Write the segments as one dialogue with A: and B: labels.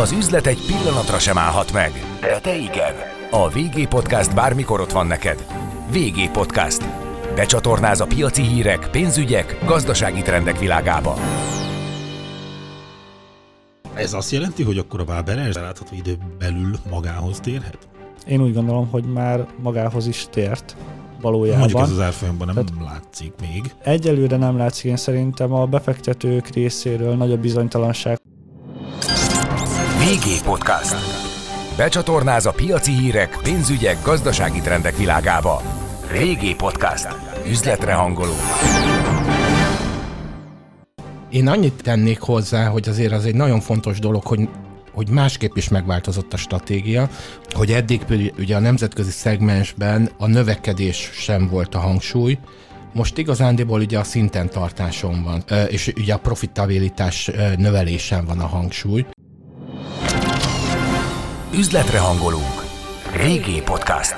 A: Az üzlet egy pillanatra sem állhat meg, de te igen. A VG Podcast bármikor ott van neked. VG Podcast. Becsatornáz a piaci hírek, pénzügyek, gazdasági trendek világába.
B: Ez azt jelenti, hogy akkor a Waber látható idő belül magához térhet?
C: Én úgy gondolom, hogy már magához is tért valójában.
B: Mondjuk ez az árfolyamban nem Tehát látszik még.
C: Egyelőre nem látszik, én szerintem a befektetők részéről nagyobb bizonytalanság.
A: VG Podcast. Becsatornáz a piaci hírek, pénzügyek, gazdasági trendek világába. VG Podcast. Üzletre hangoló.
D: Én annyit tennék hozzá, hogy azért az egy nagyon fontos dolog, hogy hogy másképp is megváltozott a stratégia, hogy eddig ugye a nemzetközi szegmensben a növekedés sem volt a hangsúly, most igazándiból ugye a szinten tartáson van, és ugye a profitabilitás növelésen van a hangsúly.
A: Üzletre hangolunk. Régi Podcast.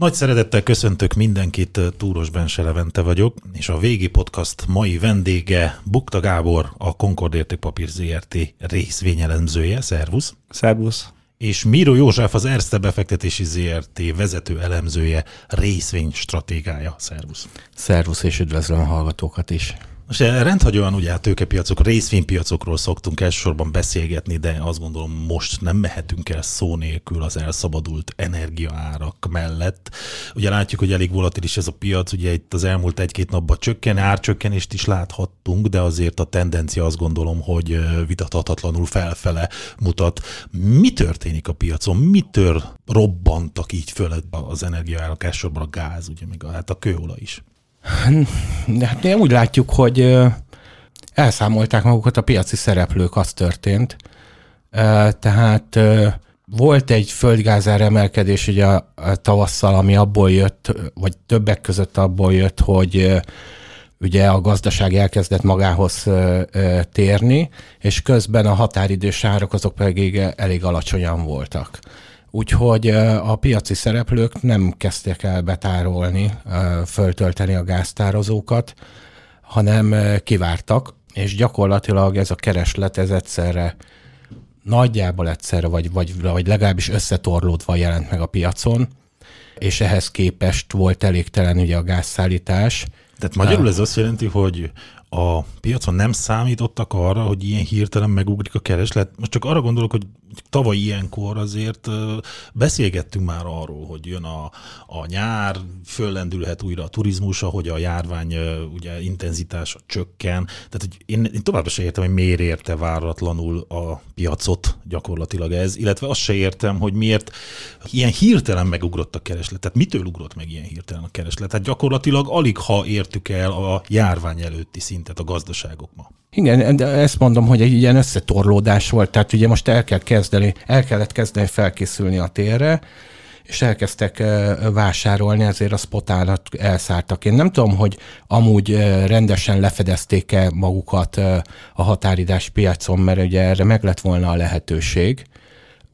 B: Nagy szeretettel köszöntök mindenkit, Túros Bense Levente vagyok, és a VG Podcast mai vendége Bukta Gábor, a Concord Értékpapír ZRT részvényelemzője. Szervusz!
C: Szervusz!
B: És Miro József, az Erste befektetési ZRT vezető elemzője, részvény stratégája. Szervusz!
D: Szervusz, és üdvözlöm a hallgatókat is!
B: Most rendhagyóan ugye a tőkepiacok, részvénypiacokról szoktunk elsősorban beszélgetni, de azt gondolom most nem mehetünk el szó nélkül az elszabadult energiaárak mellett. Ugye látjuk, hogy elég volatilis ez a piac, ugye itt az elmúlt egy-két napban csökken, árcsökkenést is láthattunk, de azért a tendencia azt gondolom, hogy vitathatatlanul felfele mutat. Mi történik a piacon? Mitől robbantak így föl az energiaárak, elsősorban a gáz, ugye még a, hát a kőolaj is?
D: De hát úgy látjuk, hogy elszámolták magukat a piaci szereplők, az történt. Tehát volt egy földgázár emelkedés ugye a tavasszal, ami abból jött, vagy többek között abból jött, hogy ugye a gazdaság elkezdett magához térni, és közben a határidős árak azok pedig elég alacsonyan voltak. Úgyhogy a piaci szereplők nem kezdtek el betárolni, föltölteni a gáztározókat, hanem kivártak, és gyakorlatilag ez a kereslet ez egyszerre nagyjából egyszerre, vagy, vagy, vagy legalábbis összetorlódva jelent meg a piacon, és ehhez képest volt elégtelen ugye a gázszállítás.
B: Tehát magyarul ez azt jelenti, hogy a piacon nem számítottak arra, hogy ilyen hirtelen megugrik a kereslet. Most csak arra gondolok, hogy tavaly ilyenkor azért beszélgettünk már arról, hogy jön a, a nyár, föllendülhet újra a turizmus, ahogy a járvány ugye intenzitása csökken. Tehát hogy én, én továbbra se értem, hogy miért érte váratlanul a piacot gyakorlatilag ez, illetve azt se értem, hogy miért ilyen hirtelen megugrott a kereslet. Tehát mitől ugrott meg ilyen hirtelen a kereslet? Tehát gyakorlatilag alig ha értük el a járvány előtti szintet a gazdaságok ma.
D: Igen, de ezt mondom, hogy egy ilyen összetorlódás volt, tehát ugye most el kell kezdeni, el kellett kezdeni felkészülni a térre, és elkezdtek vásárolni, ezért a spotárat elszártak. Én nem tudom, hogy amúgy rendesen lefedezték-e magukat a határidás piacon, mert ugye erre meg lett volna a lehetőség,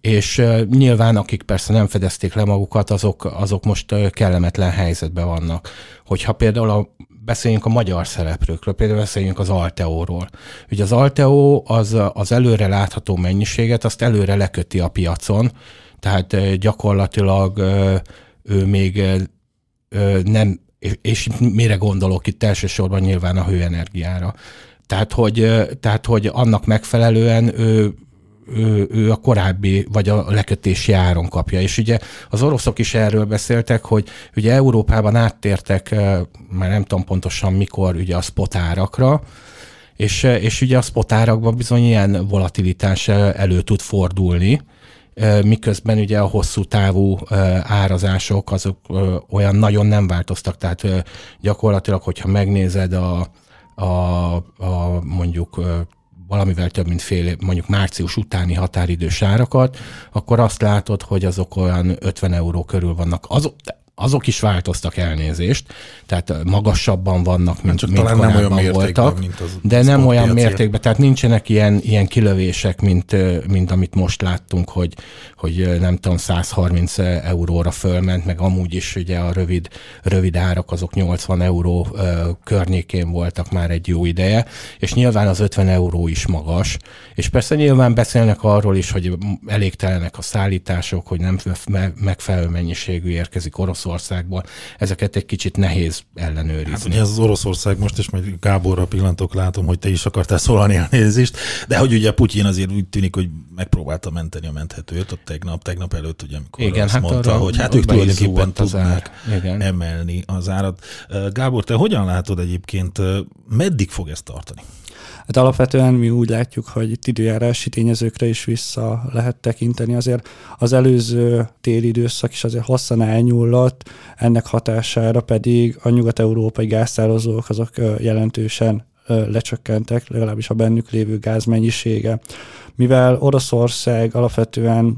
D: és nyilván akik persze nem fedezték le magukat, azok, azok most kellemetlen helyzetben vannak. Hogyha például a beszéljünk a magyar szereplőkről, például beszéljünk az Alteóról. Ugye az Alteo az, az előre látható mennyiséget, azt előre leköti a piacon, tehát gyakorlatilag ő még nem, és mire gondolok itt elsősorban nyilván a hőenergiára. Tehát hogy, tehát, hogy annak megfelelően ő ő, ő a korábbi, vagy a lekötési áron kapja. És ugye az oroszok is erről beszéltek, hogy ugye Európában áttértek, már nem tudom pontosan mikor, ugye a spot árakra, és, és ugye a spot árakban bizony ilyen volatilitás elő tud fordulni, miközben ugye a hosszú távú árazások azok olyan nagyon nem változtak, tehát gyakorlatilag, hogyha megnézed a, a, a mondjuk valamivel több mint fél év, mondjuk március utáni határidős árakat, akkor azt látod, hogy azok olyan 50 euró körül vannak. Az, azok is változtak elnézést, tehát magasabban vannak, mint,
B: csak
D: mint
B: talán nem olyan mértékben,
D: voltak,
B: mint az
D: de nem olyan mértékben, tehát nincsenek ilyen, ilyen kilövések, mint, mint amit most láttunk, hogy, hogy nem tudom, 130 euróra fölment, meg amúgy is ugye a rövid, rövid árak azok 80 euró környékén voltak már egy jó ideje, és nyilván az 50 euró is magas, és persze nyilván beszélnek arról is, hogy elégtelenek a szállítások, hogy nem me- megfelelő mennyiségű érkezik Oroszországból, ezeket egy kicsit nehéz
B: Hát
D: ellenőrizni.
B: ugye ez az Oroszország most, és majd Gáborra pillantok, látom, hogy te is akartál szólani elnézést, de hogy ugye Putyin azért úgy tűnik, hogy megpróbálta menteni a menthetőt, ott tegnap, tegnap előtt, ugye, amikor
D: Igen,
B: azt
D: hát
B: mondta,
D: arra
B: hogy hát ők tulajdonképpen tudnák.
D: Igen.
B: emelni az árat. Gábor, te hogyan látod egyébként, meddig fog ez tartani?
C: Hát alapvetően mi úgy látjuk, hogy itt időjárási tényezőkre is vissza lehet tekinteni. Azért az előző téli időszak is azért hosszan elnyúlott, ennek hatására pedig a nyugat-európai gáztározók azok jelentősen lecsökkentek, legalábbis a bennük lévő gáz mennyisége. Mivel Oroszország alapvetően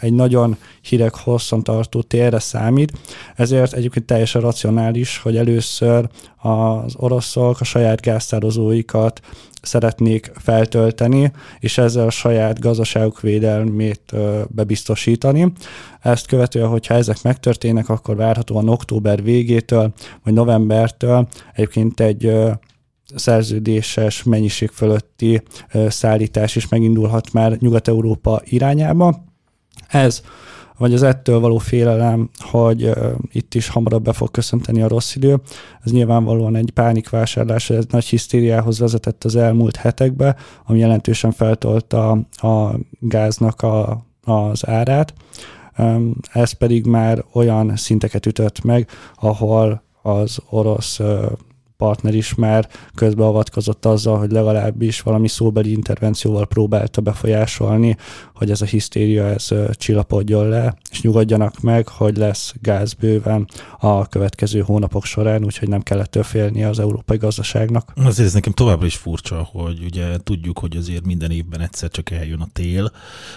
C: egy nagyon hideg, hosszan tartó térre számít, ezért egyébként teljesen racionális, hogy először az oroszok a saját gáztározóikat szeretnék feltölteni, és ezzel a saját gazdaságuk védelmét bebiztosítani. Ezt követően, hogyha ezek megtörténnek, akkor várhatóan október végétől, vagy novembertől egyébként egy szerződéses mennyiség fölötti szállítás is megindulhat már Nyugat-Európa irányába. Ez vagy az ettől való félelem, hogy itt is hamarabb be fog köszönteni a rossz idő. Ez nyilvánvalóan egy pánikvásárlás, ez nagy hisztériához vezetett az elmúlt hetekbe, ami jelentősen feltolta a gáznak a, az árát. Ez pedig már olyan szinteket ütött meg, ahol az orosz partner is már közbeavatkozott azzal, hogy legalábbis valami szóbeli intervencióval próbálta befolyásolni, hogy ez a hisztéria ez csillapodjon le, és nyugodjanak meg, hogy lesz gáz bőven a következő hónapok során, úgyhogy nem kellett ettől félni az európai gazdaságnak.
B: Azért ez nekem továbbra is furcsa, hogy ugye tudjuk, hogy azért minden évben egyszer csak eljön a tél.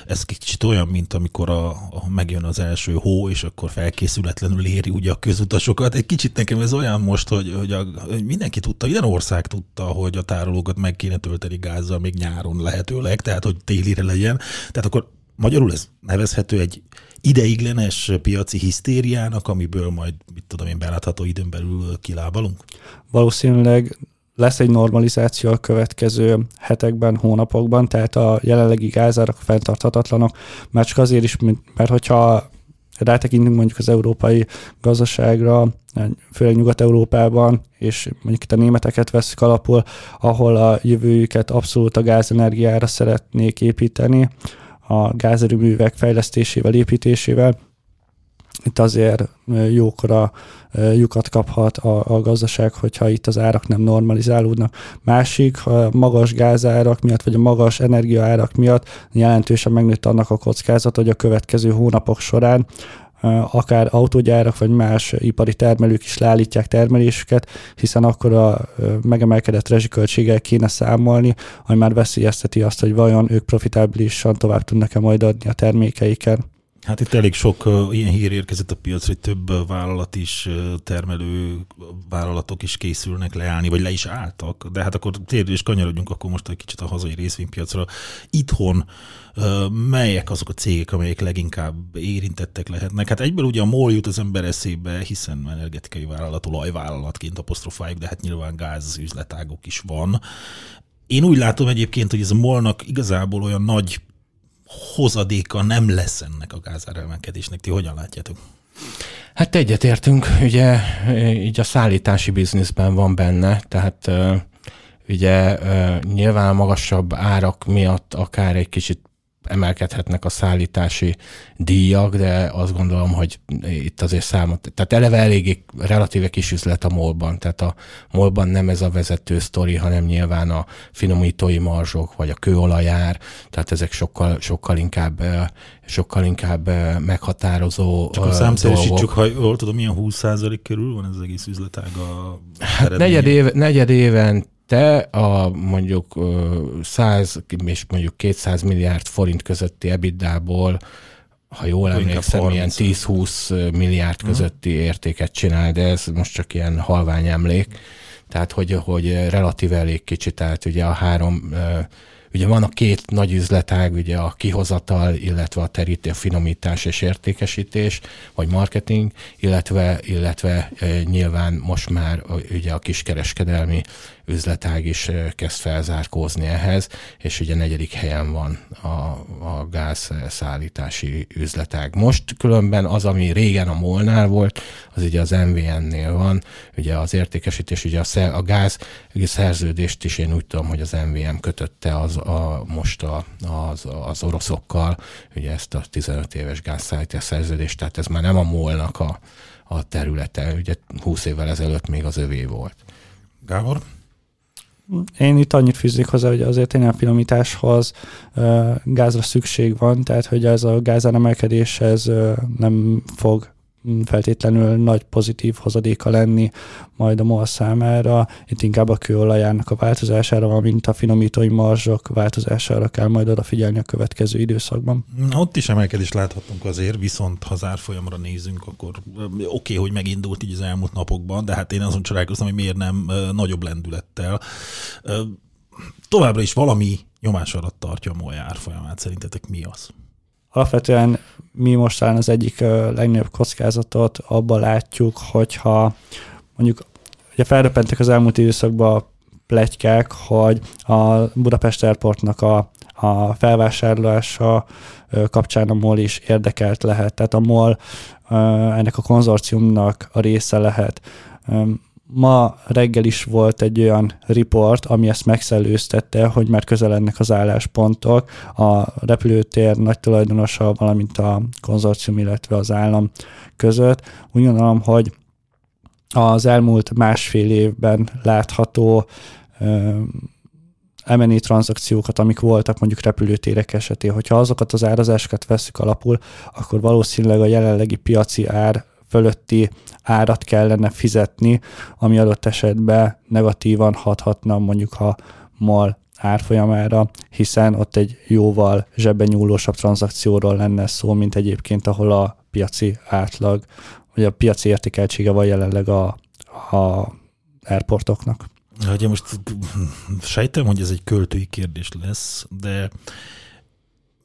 B: Ez kicsit olyan, mint amikor a, a megjön az első hó, és akkor felkészületlenül éri ugye a közutasokat. Egy kicsit nekem ez olyan most, hogy, hogy, a, mindenki tudta, minden ország tudta, hogy a tárolókat meg kéne tölteni gázzal még nyáron lehetőleg, tehát hogy télire legyen. Tehát akkor magyarul ez nevezhető egy ideiglenes piaci hisztériának, amiből majd, mit tudom én, belátható időn belül kilábalunk?
C: Valószínűleg lesz egy normalizáció a következő hetekben, hónapokban, tehát a jelenlegi gázárak fenntarthatatlanok, már csak azért is, mert hogyha rátekintünk mondjuk az európai gazdaságra, főleg Nyugat-Európában, és mondjuk itt a németeket veszük alapul, ahol a jövőjüket abszolút a gázenergiára szeretnék építeni, a gázerőművek fejlesztésével, építésével, itt azért jókora lyukat kaphat a, a gazdaság, hogyha itt az árak nem normalizálódnak. Másik, a magas gázárak miatt, vagy a magas energiaárak miatt jelentősen megnőtt annak a kockázat, hogy a következő hónapok során akár autógyárak vagy más ipari termelők is leállítják termelésüket, hiszen akkor a megemelkedett rezsiköltséggel kéne számolni, ami már veszélyezteti azt, hogy vajon ők profitábilisan tovább tudnak-e majd adni a termékeiken.
B: Hát itt elég sok uh, ilyen hír érkezett a piacra, hogy több uh, vállalat is, uh, termelő vállalatok is készülnek leállni, vagy le is álltak. De hát akkor térjünk és kanyarodjunk akkor most egy kicsit a hazai részvénypiacra. Itthon melyek azok a cégek, amelyek leginkább érintettek lehetnek? Hát egyből ugye a MOL jut az ember eszébe, hiszen energetikai vállalat, olajvállalatként apostrofáljuk, de hát nyilván gáz üzletágok is van. Én úgy látom egyébként, hogy ez a molnak igazából olyan nagy hozadéka nem lesz ennek a gázáremelkedésnek. Ti hogyan látjátok?
D: Hát egyetértünk, ugye így a szállítási bizniszben van benne, tehát ugye nyilván magasabb árak miatt akár egy kicsit emelkedhetnek a szállítási díjak, de azt gondolom, hogy itt azért számot, tehát eleve eléggé relatíve kis üzlet a molban, tehát a molban nem ez a vezető sztori, hanem nyilván a finomítói marzsok, vagy a kőolajár, tehát ezek sokkal, sokkal inkább sokkal inkább meghatározó
B: Csak a számszerűsítsük, ha jól tudom, milyen 20% körül van ez az egész üzletág a
D: Hát negyed, éve, negyed évente a mondjuk ö, 100 és mondjuk 200 milliárd forint közötti EBITDA-ból ha jól emlékszem, ilyen 10-20 milliárd közötti értéket csinál, de ez most csak ilyen halvány emlék. Tehát, hogy, hogy relatíve elég kicsi, tehát ugye a három Ugye van a két nagy üzletág, ugye a kihozatal, illetve a terítő, a finomítás és értékesítés, vagy marketing, illetve, illetve nyilván most már ugye a kiskereskedelmi üzletág is kezd felzárkózni ehhez, és ugye negyedik helyen van a, a gázszállítási üzletág. Most különben az, ami régen a Molnál volt, az ugye az MVN-nél van, ugye az értékesítés, ugye a, a gáz szerződést is én úgy tudom, hogy az MVM kötötte az, a, most a, az, az oroszokkal, ugye ezt a 15 éves gázszállítás szerződést, tehát ez már nem a molnak a, a területe, ugye 20 évvel ezelőtt még az övé volt.
B: Gábor?
C: Én itt annyit fűznék hozzá, hogy azért a finomításhoz uh, gázra szükség van, tehát hogy ez a gázáremelkedés ez nem fog feltétlenül nagy pozitív hozadéka lenni majd a MOL számára. Itt inkább a kőolajának a változására, valamint a finomítói marzsok változására kell majd odafigyelni a következő időszakban.
B: Ott is emelkedést láthatunk azért, viszont ha zárfolyamra nézünk, akkor oké, okay, hogy megindult így az elmúlt napokban, de hát én azon csodálkoztam, hogy miért nem nagyobb lendülettel. Továbbra is valami nyomás alatt tartja a MOL árfolyamát. Szerintetek mi az?
C: Alapvetően mi most talán az egyik legnagyobb kockázatot abban látjuk, hogyha mondjuk ugye felröppentek az elmúlt időszakban a pletykák, hogy a Budapest Airportnak a, a felvásárlása kapcsán a MOL is érdekelt lehet. Tehát a MOL ennek a konzorciumnak a része lehet ma reggel is volt egy olyan riport, ami ezt megszellőztette, hogy már közelednek az álláspontok a repülőtér nagy tulajdonosa, valamint a konzorcium, illetve az állam között. Úgy gondolom, hogy az elmúlt másfél évben látható M&A tranzakciókat, amik voltak mondjuk repülőtérek esetén, hogyha azokat az árazásokat veszük alapul, akkor valószínűleg a jelenlegi piaci ár fölötti árat kellene fizetni, ami adott esetben negatívan hathatna mondjuk a MOL árfolyamára, hiszen ott egy jóval zsebben nyúlósabb tranzakcióról lenne szó, mint egyébként, ahol a piaci átlag, vagy a piaci értékeltsége van jelenleg a, a airportoknak.
B: Ugye most sejtem, hogy ez egy költői kérdés lesz, de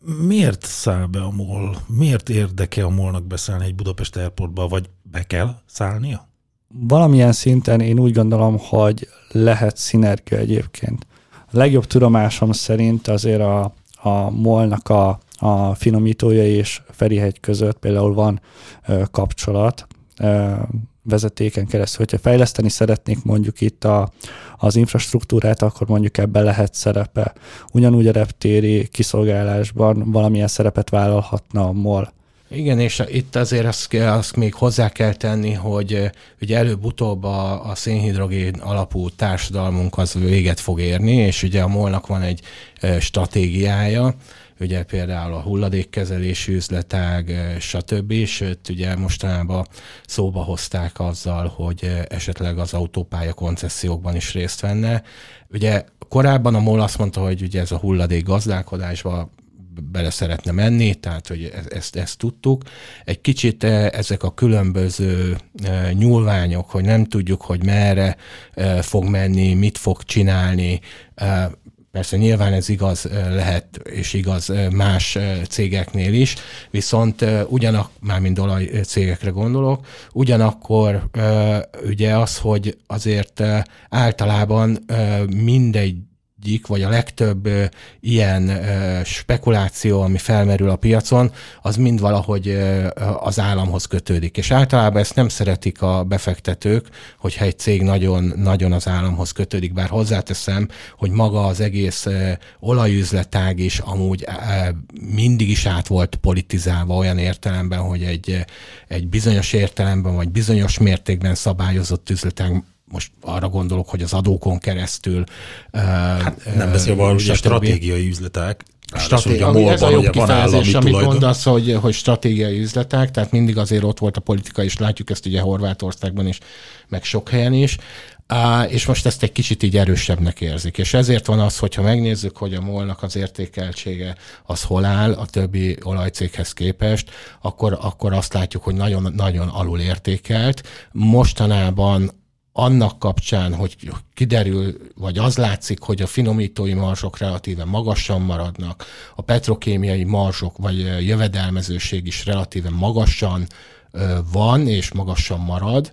B: miért száll be a MOL? Miért érdeke a MOL-nak beszállni egy Budapest Airportba, vagy be kell szállnia?
C: Valamilyen szinten én úgy gondolom, hogy lehet szinergia egyébként. A legjobb tudomásom szerint azért a, a MOL-nak a, a finomítója és Ferihegy között például van ö, kapcsolat, ö, vezetéken keresztül. Hogyha fejleszteni szeretnék mondjuk itt a, az infrastruktúrát, akkor mondjuk ebben lehet szerepe. Ugyanúgy a reptéri kiszolgálásban valamilyen szerepet vállalhatna a MOL.
D: Igen, és itt azért azt, azt még hozzá kell tenni, hogy ugye előbb-utóbb a, a szénhidrogén alapú társadalmunk az véget fog érni, és ugye a MOL-nak van egy stratégiája, ugye például a hulladékkezelési üzletág, eh, stb. Sőt, ugye mostanában szóba hozták azzal, hogy eh, esetleg az autópálya koncesziókban is részt venne. Ugye korábban a MOL azt mondta, hogy ugye ez a hulladék gazdálkodásba bele szeretne menni, tehát hogy e-, ezt, ezt tudtuk. Egy kicsit eh, ezek a különböző nyúlványok, hogy nem tudjuk, hogy merre fog menni, mit fog csinálni, Persze nyilván ez igaz lehet, és igaz más cégeknél is, viszont ugyanak, már mind olaj cégekre gondolok, ugyanakkor ugye az, hogy azért általában mindegy egyik, vagy a legtöbb ilyen spekuláció, ami felmerül a piacon, az mind valahogy az államhoz kötődik. És általában ezt nem szeretik a befektetők, hogyha egy cég nagyon, nagyon az államhoz kötődik, bár hozzáteszem, hogy maga az egész olajüzletág is amúgy mindig is át volt politizálva olyan értelemben, hogy egy, egy bizonyos értelemben, vagy bizonyos mértékben szabályozott üzletág most arra gondolok, hogy az adókon keresztül.
B: Hát nem beszélve arról, hogy a stratégiai üzletek,
D: Stratégi, a ez a jobb kifejezés, amit tulajdon. mondasz, hogy, hogy stratégiai üzletek, tehát mindig azért ott volt a politika, és látjuk ezt ugye Horvátországban is, meg sok helyen is. és most ezt egy kicsit így erősebbnek érzik. És ezért van az, hogyha megnézzük, hogy a molnak az értékeltsége az hol áll a többi olajcéghez képest, akkor, akkor azt látjuk, hogy nagyon-nagyon alul értékelt. Mostanában annak kapcsán, hogy kiderül, vagy az látszik, hogy a finomítói marzsok relatíve magasan maradnak, a petrokémiai marzsok, vagy jövedelmezőség is relatíve magasan van, és magasan marad,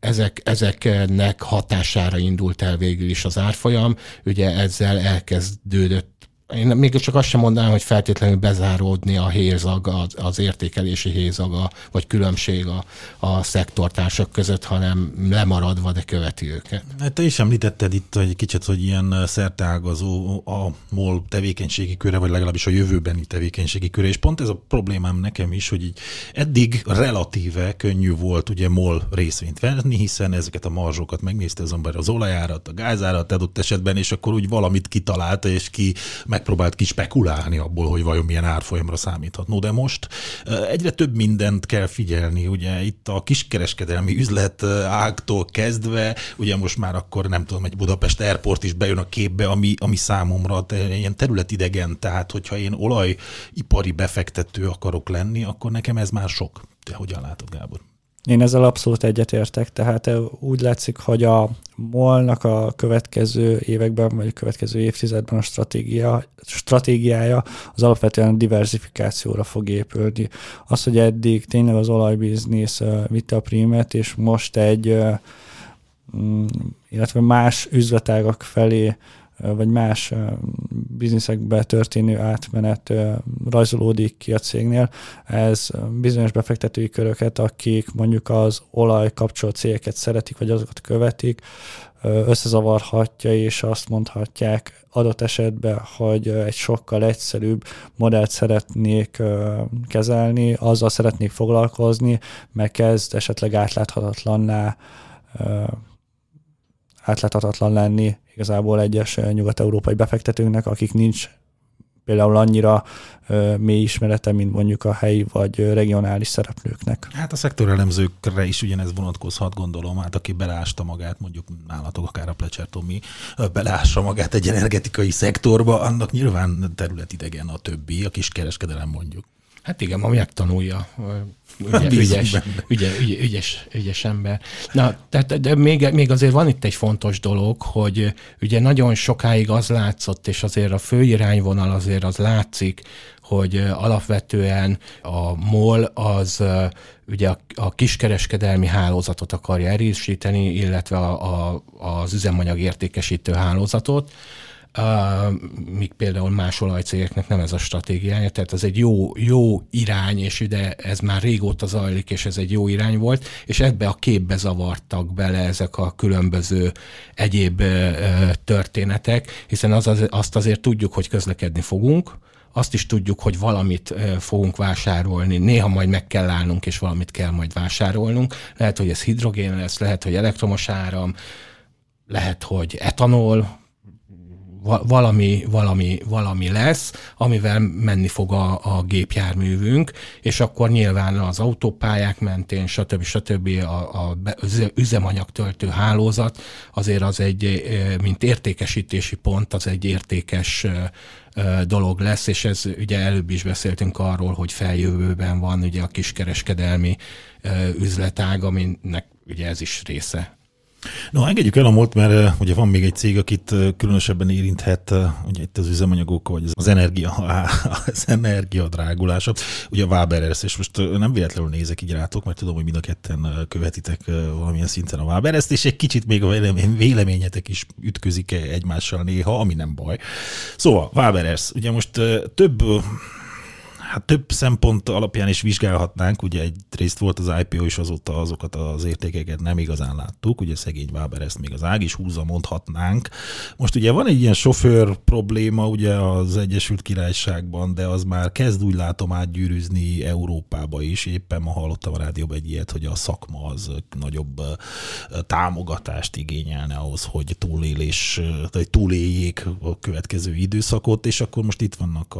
D: ezek, ezeknek hatására indult el végül is az árfolyam, ugye ezzel elkezdődött én még csak azt sem mondanám, hogy feltétlenül bezáródni a hézag, az, az értékelési hézag, vagy különbség a, a szektortársak között, hanem lemaradva, de követi őket.
B: Hát te is említetted itt egy kicsit, hogy ilyen szerteágazó a MOL tevékenységi köre, vagy legalábbis a jövőbeni tevékenységi köre, és pont ez a problémám nekem is, hogy így eddig relatíve könnyű volt ugye MOL részvényt venni, hiszen ezeket a marzsokat megnézte az ember az olajárat, a gázárat adott esetben, és akkor úgy valamit kitalálta, és ki meg megpróbált ki spekulálni abból, hogy vajon milyen árfolyamra számíthat. No, de most egyre több mindent kell figyelni, ugye itt a kiskereskedelmi üzlet ágtól kezdve, ugye most már akkor nem tudom, egy Budapest Airport is bejön a képbe, ami, ami számomra ilyen területidegen, tehát hogyha én olajipari befektető akarok lenni, akkor nekem ez már sok. Te hogyan látod, Gábor?
C: Én ezzel abszolút egyetértek, tehát úgy látszik, hogy a molnak a következő években, vagy a következő évtizedben a stratégia, stratégiája az alapvetően a diversifikációra fog épülni. Az, hogy eddig tényleg az olajbiznisz vitte a prímet, és most egy, mm, illetve más üzletágak felé vagy más bizniszekbe történő átmenet rajzolódik ki a cégnél. Ez bizonyos befektetői köröket, akik mondjuk az olaj kapcsolt cégeket szeretik, vagy azokat követik, összezavarhatja, és azt mondhatják adott esetben, hogy egy sokkal egyszerűbb modellt szeretnék kezelni, azzal szeretnék foglalkozni, mert kezd esetleg átláthatatlanná átláthatatlan lenni igazából egyes nyugat-európai befektetőknek, akik nincs például annyira ö, mély ismerete, mint mondjuk a helyi vagy regionális szereplőknek.
B: Hát a szektorelemzőkre is ugyanez vonatkozhat, gondolom, hát aki belásta magát, mondjuk nálatok akár a Plecser Tomi, belássa magát egy energetikai szektorba, annak nyilván területidegen a többi, a kiskereskedelem mondjuk.
D: Hát igen, ma megtanulja. Ügye, ügyes, ügye, ügye, ügyes, ügyes ember. Na, tehát, de még, még azért van itt egy fontos dolog, hogy ugye nagyon sokáig az látszott, és azért a fő irányvonal azért az látszik, hogy alapvetően a MOL az ugye a, a kiskereskedelmi hálózatot akarja erősíteni, illetve a, a, az üzemanyag értékesítő hálózatot, míg például más olajcégeknek nem ez a stratégiája, tehát ez egy jó, jó irány, és ide ez már régóta zajlik, és ez egy jó irány volt, és ebbe a képbe zavartak bele ezek a különböző egyéb történetek, hiszen az, az, azt azért tudjuk, hogy közlekedni fogunk, azt is tudjuk, hogy valamit fogunk vásárolni, néha majd meg kell állnunk, és valamit kell majd vásárolnunk. Lehet, hogy ez hidrogén lesz, lehet, hogy elektromos áram, lehet, hogy etanol, valami, valami, valami lesz, amivel menni fog a, a gépjárművünk, és akkor nyilván az autópályák mentén, stb. stb. a, a üzemanyagtöltő hálózat azért az egy, mint értékesítési pont, az egy értékes dolog lesz, és ez ugye előbb is beszéltünk arról, hogy feljövőben van ugye a kiskereskedelmi üzletág, aminek ugye ez is része
B: No, engedjük el a molt, mert uh, ugye van még egy cég, akit uh, különösebben érinthet uh, ugye itt az üzemanyagok, vagy az energia, az energia drágulása. Ugye a Waberers, és most nem véletlenül nézek így rátok, mert tudom, hogy mind a ketten követitek valamilyen szinten a Waberers, és egy kicsit még a véleményetek is ütközik egymással néha, ami nem baj. Szóval, Waberers, ugye most több hát több szempont alapján is vizsgálhatnánk, ugye egy részt volt az IPO, és azóta azokat az értékeket nem igazán láttuk, ugye szegény Váber ezt még az ág is húzza, mondhatnánk. Most ugye van egy ilyen sofőr probléma ugye az Egyesült Királyságban, de az már kezd úgy látom átgyűrűzni Európába is. Éppen ma hallottam a rádióban egy ilyet, hogy a szakma az nagyobb támogatást igényelne ahhoz, hogy túlélés, vagy túléljék a következő időszakot, és akkor most itt vannak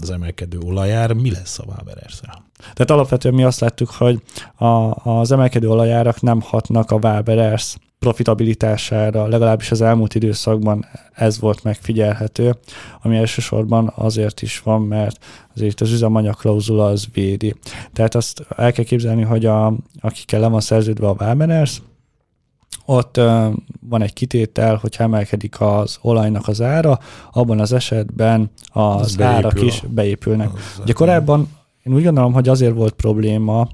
B: az emelkedő olajár, mi lesz a waberers
C: Tehát alapvetően mi azt láttuk, hogy a, az emelkedő olajárak nem hatnak a Waberers profitabilitására, legalábbis az elmúlt időszakban ez volt megfigyelhető, ami elsősorban azért is van, mert azért az üzemanyag klauzula az védi. Tehát azt el kell képzelni, hogy a, akikkel le van szerződve a Waberers, ott van egy kitétel, hogy emelkedik az olajnak az ára, abban az esetben az, az árak is beépülnek. Az Ugye korábban én úgy gondolom, hogy azért volt probléma,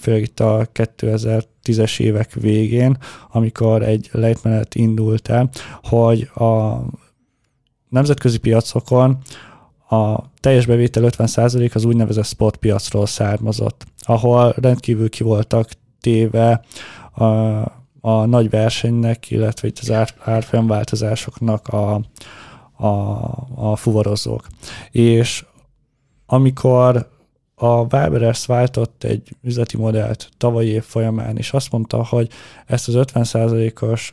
C: főleg itt a 2010-es évek végén, amikor egy lejtmenet indult el, hogy a nemzetközi piacokon a teljes bevétel 50% az úgynevezett spot piacról származott, ahol rendkívül ki voltak téve a, a nagy versenynek, illetve itt az ár, árfolyamváltozásoknak a, a, a fuvarozók. És amikor a Waberers váltott egy üzleti modellt tavalyi év folyamán, és azt mondta, hogy ezt az 50%-os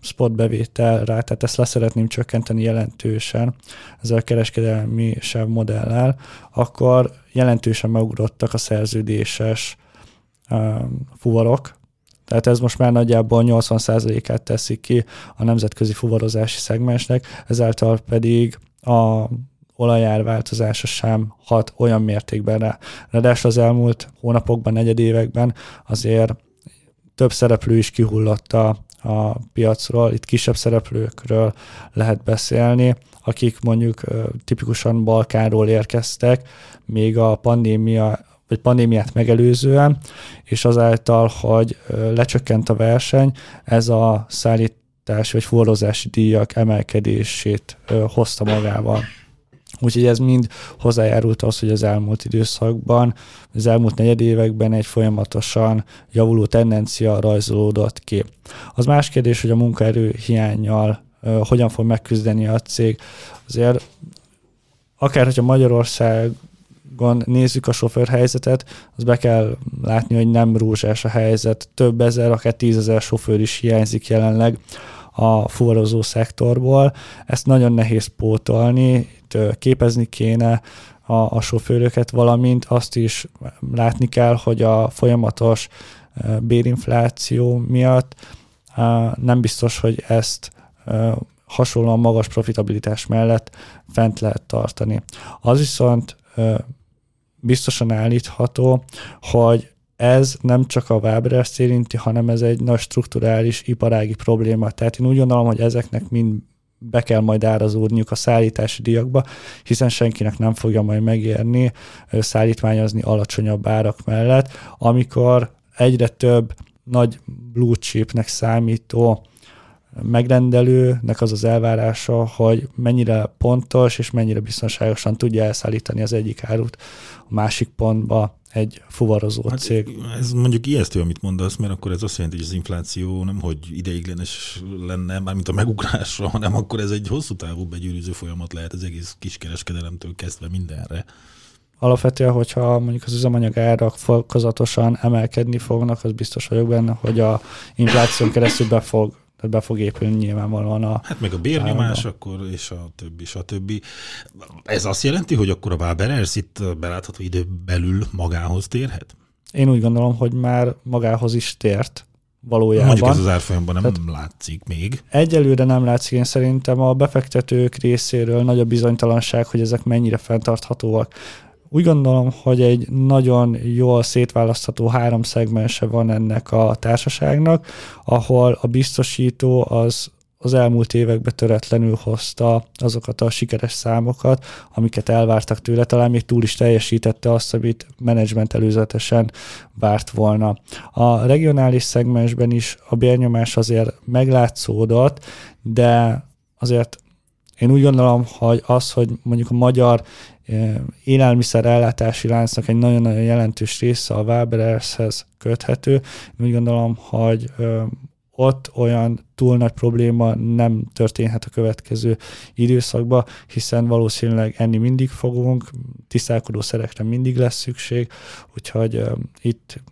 C: spot bevétel rá, tehát ezt leszeretném csökkenteni jelentősen ezzel a kereskedelmi sev modellel, akkor jelentősen megugrottak a szerződéses fuvarok, tehát ez most már nagyjából 80%-át teszi ki a nemzetközi fuvarozási szegmensnek, ezáltal pedig a olajár változása sem hat olyan mértékben rá. Ráadásul az elmúlt hónapokban, negyedévekben azért több szereplő is kihullott a, a piacról, itt kisebb szereplőkről lehet beszélni, akik mondjuk tipikusan Balkánról érkeztek, még a pandémia vagy pandémiát megelőzően, és azáltal, hogy lecsökkent a verseny, ez a szállítási vagy forrózási díjak emelkedését hozta magával. Úgyhogy ez mind hozzájárult az, hogy az elmúlt időszakban, az elmúlt negyed években egy folyamatosan javuló tendencia rajzolódott ki. Az más kérdés, hogy a munkaerő hiányjal hogyan fog megküzdeni a cég. Azért akár, hogyha Magyarországon nézzük a sofőrhelyzetet, az be kell látni, hogy nem rózsás a helyzet. Több ezer, akár tízezer sofőr is hiányzik jelenleg a fuvarozó szektorból. Ezt nagyon nehéz pótolni, képezni kéne a, a sofőröket, valamint azt is látni kell, hogy a folyamatos bérinfláció miatt nem biztos, hogy ezt hasonlóan magas profitabilitás mellett fent lehet tartani. Az viszont biztosan állítható, hogy ez nem csak a Waberers érinti, hanem ez egy nagy strukturális iparági probléma. Tehát én úgy gondolom, hogy ezeknek mind be kell majd árazódniuk a szállítási díjakba, hiszen senkinek nem fogja majd megérni szállítmányozni alacsonyabb árak mellett, amikor egyre több nagy blue chipnek számító megrendelőnek az az elvárása, hogy mennyire pontos és mennyire biztonságosan tudja elszállítani az egyik árut a másik pontba egy fuvarozó hát cég.
B: Ez mondjuk ijesztő, amit mondasz, mert akkor ez azt jelenti, hogy az infláció nem hogy ideiglenes lenne, mármint a megugrásra, hanem akkor ez egy hosszú távú begyűrűző folyamat lehet az egész kiskereskedelemtől kezdve mindenre.
C: Alapvetően, hogyha mondjuk az üzemanyag árak fokozatosan emelkedni fognak, az biztos vagyok benne, hogy a infláción keresztül be fog tehát be fog épülni nyilvánvalóan a...
B: Hát meg a bérnyomás a... akkor, és a többi, a többi. Ez azt jelenti, hogy akkor a Waberers itt belátható idő belül magához térhet?
C: Én úgy gondolom, hogy már magához is tért valójában.
B: Mondjuk ez az árfolyamban nem Tehát látszik még.
C: Egyelőre nem látszik, én szerintem a befektetők részéről nagy a bizonytalanság, hogy ezek mennyire fenntarthatóak. Úgy gondolom, hogy egy nagyon jól szétválasztható három szegmense van ennek a társaságnak, ahol a biztosító az az elmúlt években töretlenül hozta azokat a sikeres számokat, amiket elvártak tőle, talán még túl is teljesítette azt, amit menedzsment előzetesen várt volna. A regionális szegmensben is a bérnyomás azért meglátszódott, de azért én úgy gondolom, hogy az, hogy mondjuk a magyar élelmiszer ellátási láncnak egy nagyon-nagyon jelentős része a Waberershez köthető. Úgy gondolom, hogy ott olyan túl nagy probléma nem történhet a következő időszakban, hiszen valószínűleg enni mindig fogunk, tisztálkodó szerekre mindig lesz szükség, úgyhogy itt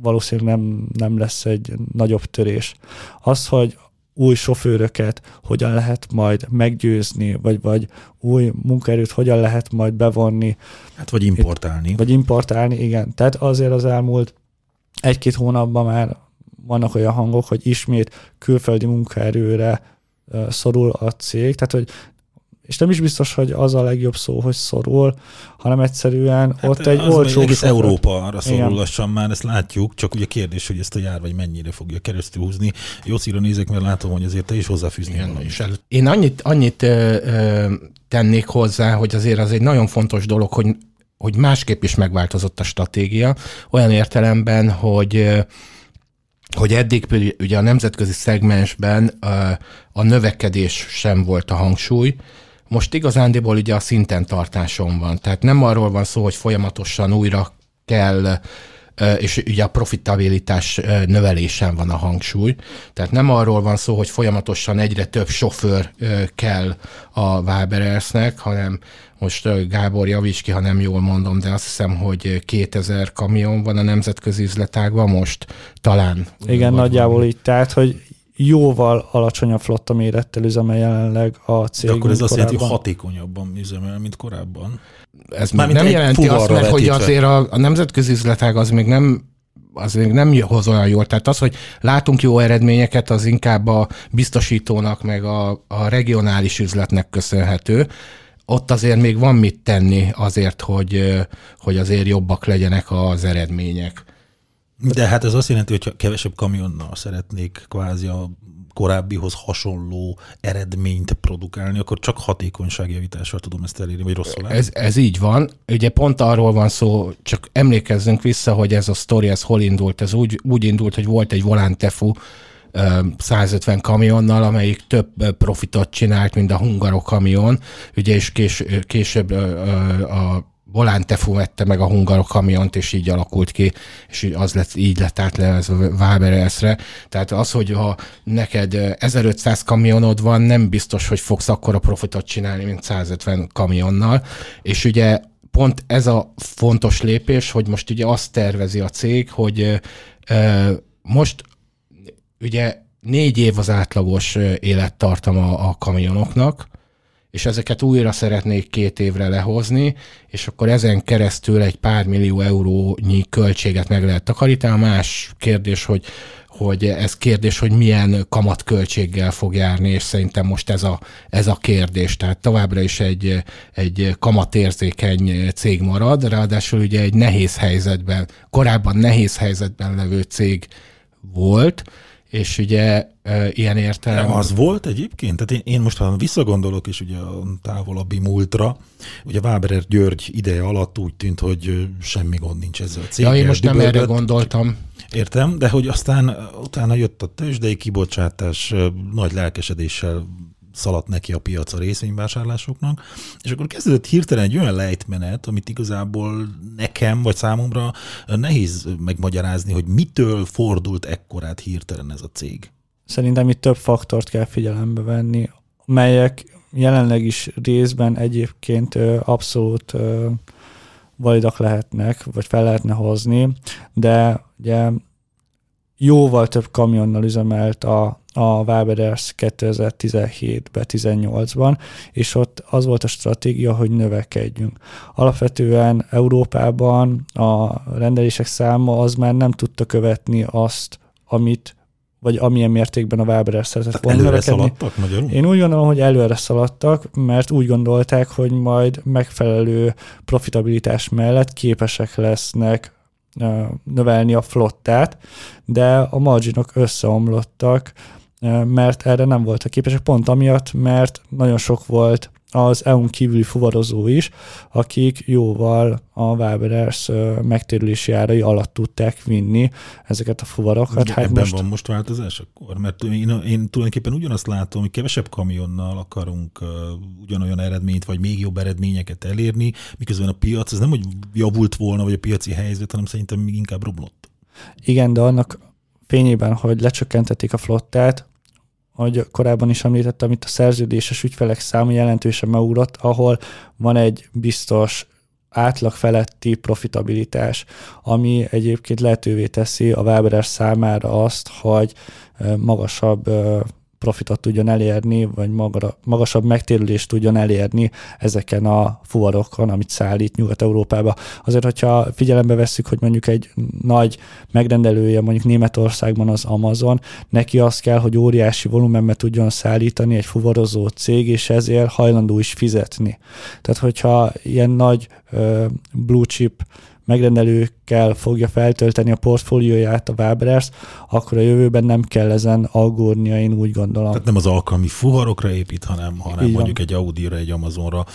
C: valószínűleg nem, nem lesz egy nagyobb törés. Az, hogy új sofőröket hogyan lehet majd meggyőzni, vagy, vagy új munkaerőt hogyan lehet majd bevonni.
B: Hát vagy importálni.
C: Vagy importálni, igen. Tehát azért az elmúlt egy-két hónapban már vannak olyan hangok, hogy ismét külföldi munkaerőre szorul a cég, tehát hogy és nem is biztos, hogy az a legjobb szó, hogy szorul, hanem egyszerűen hát ott egy olcsó...
B: Egész. Európa arra szorul lassan már, ezt látjuk, csak ugye kérdés, hogy ezt a járvány mennyire fogja keresztül húzni. Jószíra nézek, mert látom, hogy azért te is hozzáfűzni Igen, is.
D: Én annyit, annyit ö, ö, tennék hozzá, hogy azért az egy nagyon fontos dolog, hogy, hogy másképp is megváltozott a stratégia, olyan értelemben, hogy hogy eddig ugye a nemzetközi szegmensben a növekedés sem volt a hangsúly, most igazándiból ugye a szinten tartáson van. Tehát nem arról van szó, hogy folyamatosan újra kell és ugye a profitabilitás növelésen van a hangsúly. Tehát nem arról van szó, hogy folyamatosan egyre több sofőr kell a Waberersnek, hanem most Gábor javíts ki, ha nem jól mondom, de azt hiszem, hogy 2000 kamion van a nemzetközi üzletágban most talán.
C: Igen, nagyjából így. Tehát, hogy jóval alacsonyabb flotta mérettel üzemel jelenleg a cég.
B: De akkor ez azt jelenti, hogy hatékonyabban üzemel, mint korábban.
D: Ez már nem jelenti azt, mert hogy azért a, a nemzetközi üzletág az még nem az még nem hoz olyan jól. Tehát az, hogy látunk jó eredményeket, az inkább a biztosítónak, meg a, a regionális üzletnek köszönhető. Ott azért még van mit tenni azért, hogy, hogy azért jobbak legyenek az eredmények.
B: De hát ez azt jelenti, hogy kevesebb kamionnal szeretnék kvázi a korábbihoz hasonló eredményt produkálni, akkor csak hatékonyságjavítással tudom ezt elérni, vagy rosszul
D: ez, ez így van. Ugye pont arról van szó, csak emlékezzünk vissza, hogy ez a sztori, ez hol indult. Ez úgy, úgy indult, hogy volt egy volántefu, 150 kamionnal, amelyik több profitot csinált, mint a hungarok kamion, ugye, és kés, később a Volántefu vette meg a hungarok kamiont, és így alakult ki, és az lett, így lett átlevezve Waberelsre. Tehát az, hogy ha neked 1500 kamionod van, nem biztos, hogy fogsz akkora profitot csinálni, mint 150 kamionnal. És ugye pont ez a fontos lépés, hogy most ugye azt tervezi a cég, hogy most ugye négy év az átlagos élettartama a kamionoknak, és ezeket újra szeretnék két évre lehozni, és akkor ezen keresztül egy pár millió eurónyi költséget meg lehet takarítani. A más kérdés, hogy hogy ez kérdés, hogy milyen kamatköltséggel fog járni, és szerintem most ez a, ez a kérdés. Tehát továbbra is egy, egy kamatérzékeny cég marad, ráadásul ugye egy nehéz helyzetben, korábban nehéz helyzetben levő cég volt, és ugye e, ilyen értelem... Nem
B: az volt egyébként? Tehát én, én most, ha visszagondolok, és ugye a távolabbi múltra, ugye Váberer György ideje alatt úgy tűnt, hogy semmi gond nincs ezzel a céggel.
D: Ja, én most nem erre gondoltam.
B: Értem, de hogy aztán utána jött a tőzsdei kibocsátás, nagy lelkesedéssel szaladt neki a piac a részvényvásárlásoknak, és akkor kezdődött hirtelen egy olyan lejtmenet, amit igazából nekem, vagy számomra nehéz megmagyarázni, hogy mitől fordult ekkorát hirtelen ez a cég.
C: Szerintem itt több faktort kell figyelembe venni, melyek jelenleg is részben egyébként abszolút validak lehetnek, vagy fel lehetne hozni, de ugye jóval több kamionnal üzemelt a a Waberers 2017-ben, 18-ban, és ott az volt a stratégia, hogy növekedjünk. Alapvetően Európában a rendelések száma az már nem tudta követni azt, amit vagy amilyen mértékben a Waberer szeretett
B: volna előre szaladtak magyarul?
C: Én úgy gondolom, hogy előre szaladtak, mert úgy gondolták, hogy majd megfelelő profitabilitás mellett képesek lesznek növelni a flottát, de a marginok összeomlottak, mert erre nem voltak képesek, pont amiatt, mert nagyon sok volt az EU-n kívüli fuvarozó is, akik jóval a Waberers megtérülési árai alatt tudták vinni ezeket a fuvarokat.
B: Hát ebben most... van most változás akkor? Mert én, én tulajdonképpen ugyanazt látom, hogy kevesebb kamionnal akarunk uh, ugyanolyan eredményt, vagy még jobb eredményeket elérni, miközben a piac, ez nem, hogy javult volna, vagy a piaci helyzet, hanem szerintem még inkább romlott.
C: Igen, de annak fényében, hogy lecsökkentették a flottát, ahogy korábban is említettem, itt a szerződéses ügyfelek száma jelentősen megugrott, ahol van egy biztos átlag feletti profitabilitás, ami egyébként lehetővé teszi a Waberer számára azt, hogy magasabb profitot tudjon elérni, vagy magara, magasabb megtérülést tudjon elérni ezeken a fuvarokon, amit szállít Nyugat-Európába. Azért, hogyha figyelembe vesszük, hogy mondjuk egy nagy megrendelője, mondjuk Németországban az Amazon, neki az kell, hogy óriási volumenbe tudjon szállítani egy fuvarozó cég, és ezért hajlandó is fizetni. Tehát, hogyha ilyen nagy uh, blue chip megrendelőkkel fogja feltölteni a portfólióját a Waberers, akkor a jövőben nem kell ezen aggódnia, én úgy gondolom.
B: Tehát nem az alkalmi fuvarokra épít, hanem, hanem mondjuk egy Audi-ra, egy Amazonra.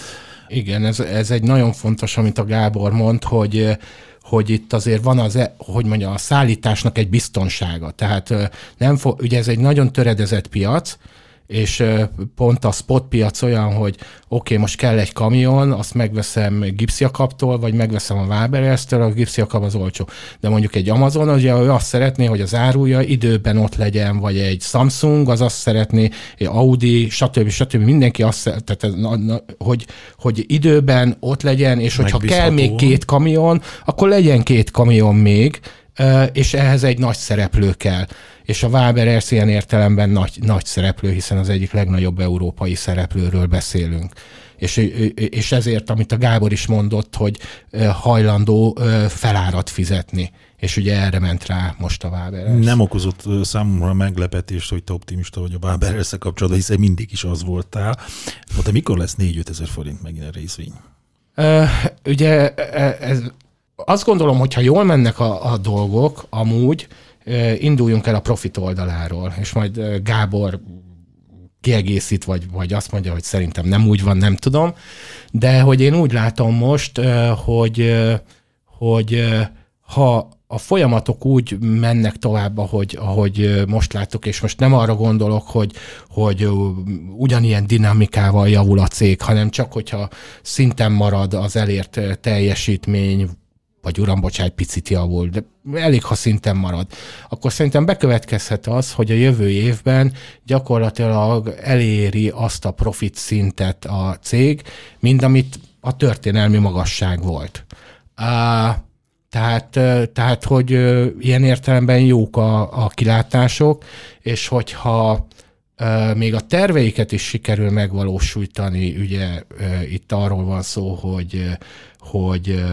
D: Igen, ez, ez egy nagyon fontos, amit a Gábor mond, hogy hogy itt azért van az, e, hogy mondja, a szállításnak egy biztonsága. Tehát nem fo- ugye ez egy nagyon töredezett piac, és pont a spot piac olyan, hogy oké, okay, most kell egy kamion, azt megveszem gipsziakaptól, vagy megveszem a Waberers-től, a gipsziakap az olcsó. De mondjuk egy Amazon, ugye ő azt szeretné, hogy az áruja időben ott legyen, vagy egy Samsung, az azt szeretné, egy Audi, stb. stb. Mindenki azt tehát, hogy, hogy időben ott legyen, és hogyha kell még két kamion, akkor legyen két kamion még, és ehhez egy nagy szereplő kell és a Waberers ilyen értelemben nagy, nagy szereplő, hiszen az egyik legnagyobb európai szereplőről beszélünk. És, és ezért, amit a Gábor is mondott, hogy hajlandó felárat fizetni. És ugye erre ment rá most a Waberers.
B: Nem okozott számomra meglepetést, hogy te optimista vagy a waberers kapcsolatban, hiszen mindig is az voltál. De mikor lesz 4-5 ezer forint megint a részvény?
D: Uh, ugye ez, azt gondolom, hogy ha jól mennek a, a dolgok, amúgy, induljunk el a profit oldaláról, és majd Gábor kiegészít, vagy, vagy azt mondja, hogy szerintem nem úgy van, nem tudom, de hogy én úgy látom most, hogy, hogy ha a folyamatok úgy mennek tovább, ahogy, ahogy most látok, és most nem arra gondolok, hogy, hogy ugyanilyen dinamikával javul a cég, hanem csak, hogyha szinten marad az elért teljesítmény, vagy uram, bocsánat, picit javul, de elég, ha szinten marad, akkor szerintem bekövetkezhet az, hogy a jövő évben gyakorlatilag eléri azt a profit szintet a cég, mint amit a történelmi magasság volt. Uh, tehát, tehát, hogy ilyen értelemben jók a, a kilátások, és hogyha még a terveiket is sikerül megvalósítani, ugye itt arról van szó, hogy hogy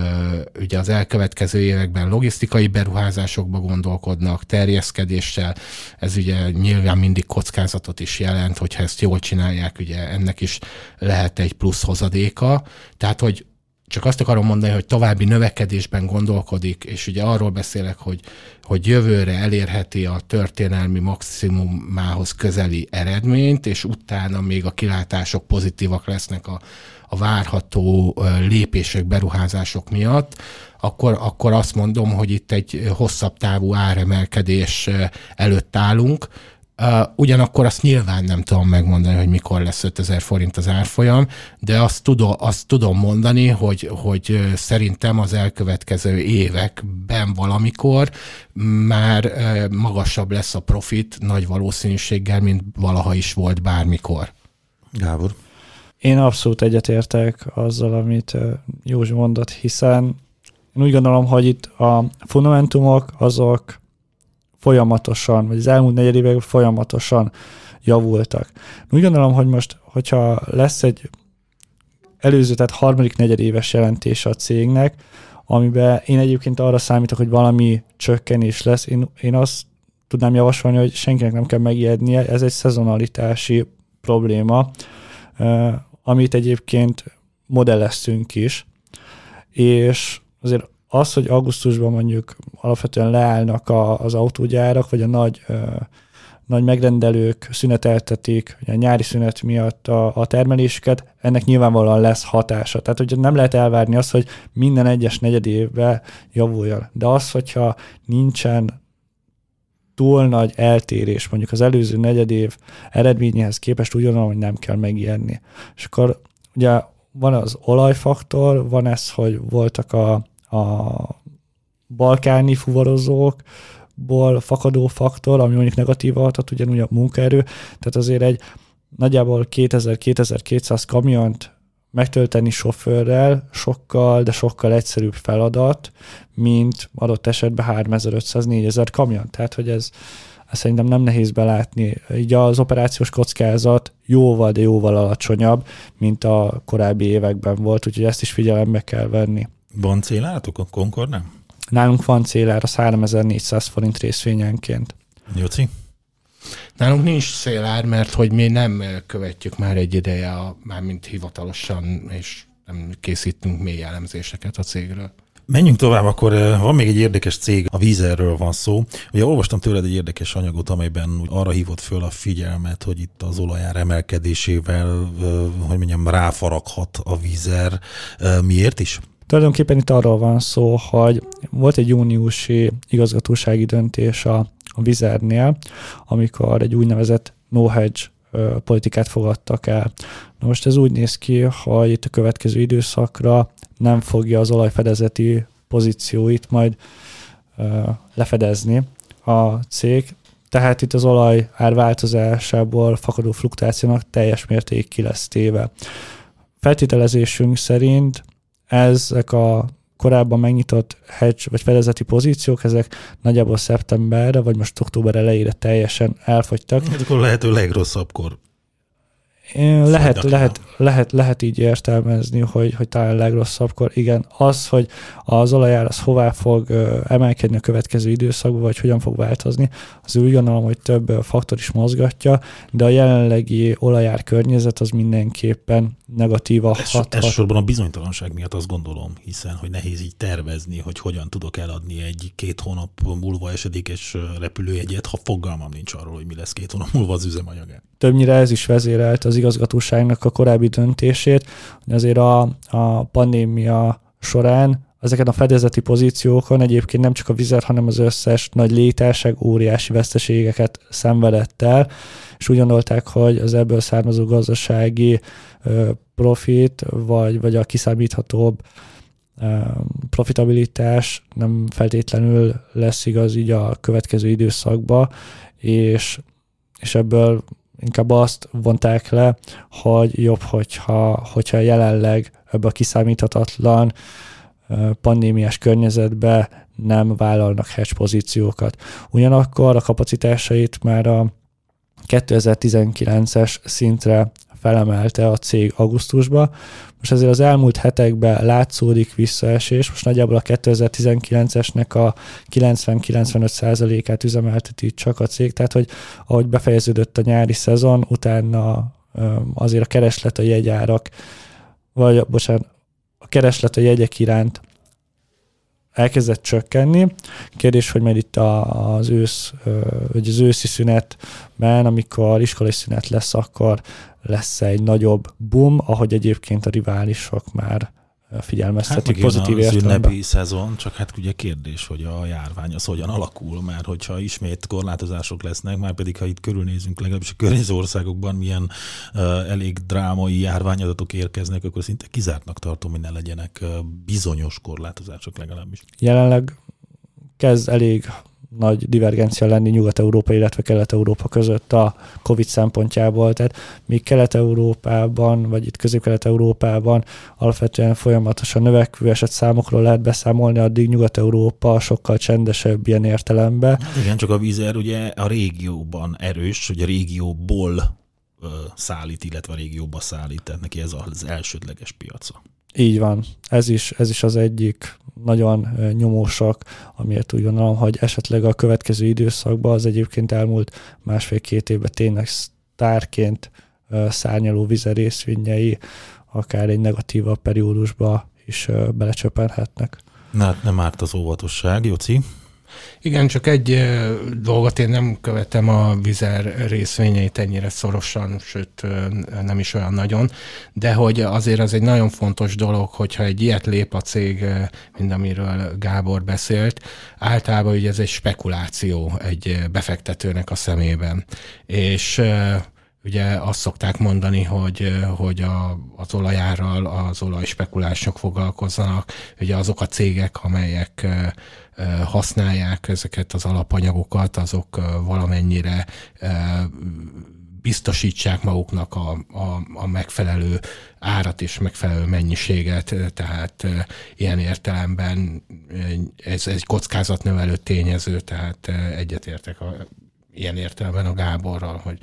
D: ugye az elkövetkező években logisztikai beruházásokba gondolkodnak, terjeszkedéssel, ez ugye nyilván mindig kockázatot is jelent, hogyha ezt jól csinálják, ugye ennek is lehet egy plusz hozadéka, tehát hogy csak azt akarom mondani, hogy további növekedésben gondolkodik, és ugye arról beszélek, hogy, hogy jövőre elérheti a történelmi maximumához közeli eredményt, és utána még a kilátások pozitívak lesznek a, a várható lépések, beruházások miatt, akkor, akkor azt mondom, hogy itt egy hosszabb távú áremelkedés előtt állunk, Uh, ugyanakkor azt nyilván nem tudom megmondani, hogy mikor lesz 5000 forint az árfolyam, de azt tudom, azt tudom mondani, hogy, hogy szerintem az elkövetkező években valamikor már uh, magasabb lesz a profit nagy valószínűséggel, mint valaha is volt bármikor.
B: Gábor?
C: Én abszolút egyetértek azzal, amit Józsi mondott, hiszen én úgy gondolom, hogy itt a fundamentumok azok folyamatosan, vagy az elmúlt negyed években folyamatosan javultak. Úgy gondolom, hogy most, hogyha lesz egy előző, tehát harmadik negyedéves jelentése a cégnek, amiben én egyébként arra számítok, hogy valami csökkenés lesz, én, én azt tudnám javasolni, hogy senkinek nem kell megijednie, ez egy szezonalitási probléma, amit egyébként modelleztünk is, és azért az, hogy augusztusban mondjuk alapvetően leállnak a, az autógyárak, vagy a nagy, ö, nagy megrendelők szüneteltetik a nyári szünet miatt a, a termelésüket, ennek nyilvánvalóan lesz hatása. Tehát, hogy nem lehet elvárni azt, hogy minden egyes negyed évben javuljon. De az, hogyha nincsen túl nagy eltérés, mondjuk az előző negyed év eredményéhez képest úgy gondolom, hogy nem kell megijedni. És akkor ugye van az olajfaktor, van ez, hogy voltak a, a balkáni fuvarozókból fakadó faktor, ami mondjuk negatív hatott, ugyanúgy a munkaerő, tehát azért egy nagyjából 2000-2200 kamiont megtölteni sofőrrel sokkal, de sokkal egyszerűbb feladat, mint adott esetben 3500-4000 kamion. Tehát, hogy ez ezt szerintem nem nehéz belátni. Így az operációs kockázat jóval, de jóval alacsonyabb, mint a korábbi években volt, úgyhogy ezt is figyelembe kell venni.
B: Van célátok a Concord nem?
C: Nálunk van célár, az 3400 forint részvényenként.
B: Jóci?
D: Nálunk nincs szélár, mert hogy mi nem követjük már egy ideje, a, már mint hivatalosan, és nem készítünk mély elemzéseket a cégről.
B: Menjünk tovább, akkor van még egy érdekes cég, a Vízerről van szó. Ugye olvastam tőled egy érdekes anyagot, amelyben arra hívott föl a figyelmet, hogy itt az olajár emelkedésével, hogy mondjam, ráfaraghat a Vízer. Miért is?
C: Tulajdonképpen itt arról van szó, hogy volt egy júniusi igazgatósági döntés a, a Vizernél, amikor egy úgynevezett no hedge politikát fogadtak el. Na most ez úgy néz ki, hogy itt a következő időszakra nem fogja az olajfedezeti pozícióit majd lefedezni a cég, tehát itt az olaj árváltozásából fakadó fluktuációnak teljes mértékig ki lesz téve. Feltételezésünk szerint ezek a korábban megnyitott hedge vagy fedezeti pozíciók, ezek nagyjából szeptemberre, vagy most október elejére teljesen elfogytak.
B: Hát akkor lehető legrosszabbkor
C: lehet, lehet, lehet, lehet így értelmezni, hogy, hogy talán legrosszabbkor. Igen, az, hogy az olajár az hová fog emelkedni a következő időszakban, vagy hogyan fog változni, az úgy gondolom, hogy több faktor is mozgatja, de a jelenlegi olajár környezet az mindenképpen negatíva
B: ez, hat. Elsősorban a bizonytalanság miatt azt gondolom, hiszen hogy nehéz így tervezni, hogy hogyan tudok eladni egy két hónap múlva esedékes repülőjegyet, ha fogalmam nincs arról, hogy mi lesz két hónap múlva az üzemanyagát.
C: Többnyire ez is vezérelt az igazgatóságnak a korábbi döntését, hogy azért a, a pandémia során ezeken a fedezeti pozíciókon egyébként nem csak a vizet, hanem az összes nagy létárság óriási veszteségeket szenvedett el, és úgy gondolták, hogy az ebből származó gazdasági profit, vagy, vagy a kiszámíthatóbb profitabilitás nem feltétlenül lesz igaz így a következő időszakba, és, és ebből inkább azt vonták le, hogy jobb, hogyha, hogyha jelenleg ebbe a kiszámíthatatlan pandémiás környezetbe nem vállalnak hedge pozíciókat. Ugyanakkor a kapacitásait már a 2019-es szintre felemelte a cég augusztusba. Most azért az elmúlt hetekben látszódik visszaesés, most nagyjából a 2019-esnek a 90-95%-át üzemelteti csak a cég, tehát hogy ahogy befejeződött a nyári szezon, utána azért a kereslet a jegyárak, vagy bocsánat, a kereslet a jegyek iránt elkezdett csökkenni. Kérdés, hogy majd itt az ősz, vagy az őszi szünetben, amikor iskolai szünet lesz, akkor lesz egy nagyobb boom, ahogy egyébként a riválisok már figyelmeztetik hát pozitív
B: az ünnepi szezon, csak hát ugye kérdés, hogy a járvány az hogyan alakul, mert hogyha ismét korlátozások lesznek, már pedig ha itt körülnézünk, legalábbis a környező országokban milyen uh, elég drámai járványadatok érkeznek, akkor szinte kizártnak tartom, hogy ne legyenek uh, bizonyos korlátozások legalábbis.
C: Jelenleg kezd elég nagy divergencia lenni Nyugat-Európa, illetve Kelet-Európa között a COVID szempontjából. Tehát míg Kelet-Európában, vagy itt Közép-Kelet-Európában alapvetően folyamatosan növekvő eset számokról lehet beszámolni, addig Nyugat-Európa sokkal csendesebb ilyen értelemben.
B: Hát igen, csak a vízer ugye a régióban erős, hogy a régióból szállít, illetve a régióba szállít, tehát neki ez az elsődleges piaca.
C: Így van. Ez is, ez is az egyik nagyon nyomósak, amiért úgy gondolom, hogy esetleg a következő időszakban az egyébként elmúlt másfél-két évben tényleg sztárként szárnyaló vizerészvényei akár egy negatívabb periódusba is belecsöpenhetnek.
B: Na, hát nem árt az óvatosság, Joci.
D: Igen, csak egy dolgot én nem követem a vizer részvényeit ennyire szorosan, sőt nem is olyan nagyon, de hogy azért az egy nagyon fontos dolog, hogyha egy ilyet lép a cég, mint amiről Gábor beszélt, általában ugye ez egy spekuláció egy befektetőnek a szemében. És Ugye azt szokták mondani, hogy, hogy a, az olajárral az olajspekulások foglalkozzanak, ugye azok a cégek, amelyek használják ezeket az alapanyagokat, azok valamennyire biztosítsák maguknak a, a, a megfelelő árat és megfelelő mennyiséget, tehát ilyen értelemben ez egy kockázatnövelő tényező, tehát egyetértek a ilyen értelemben a Gáborral, hogy,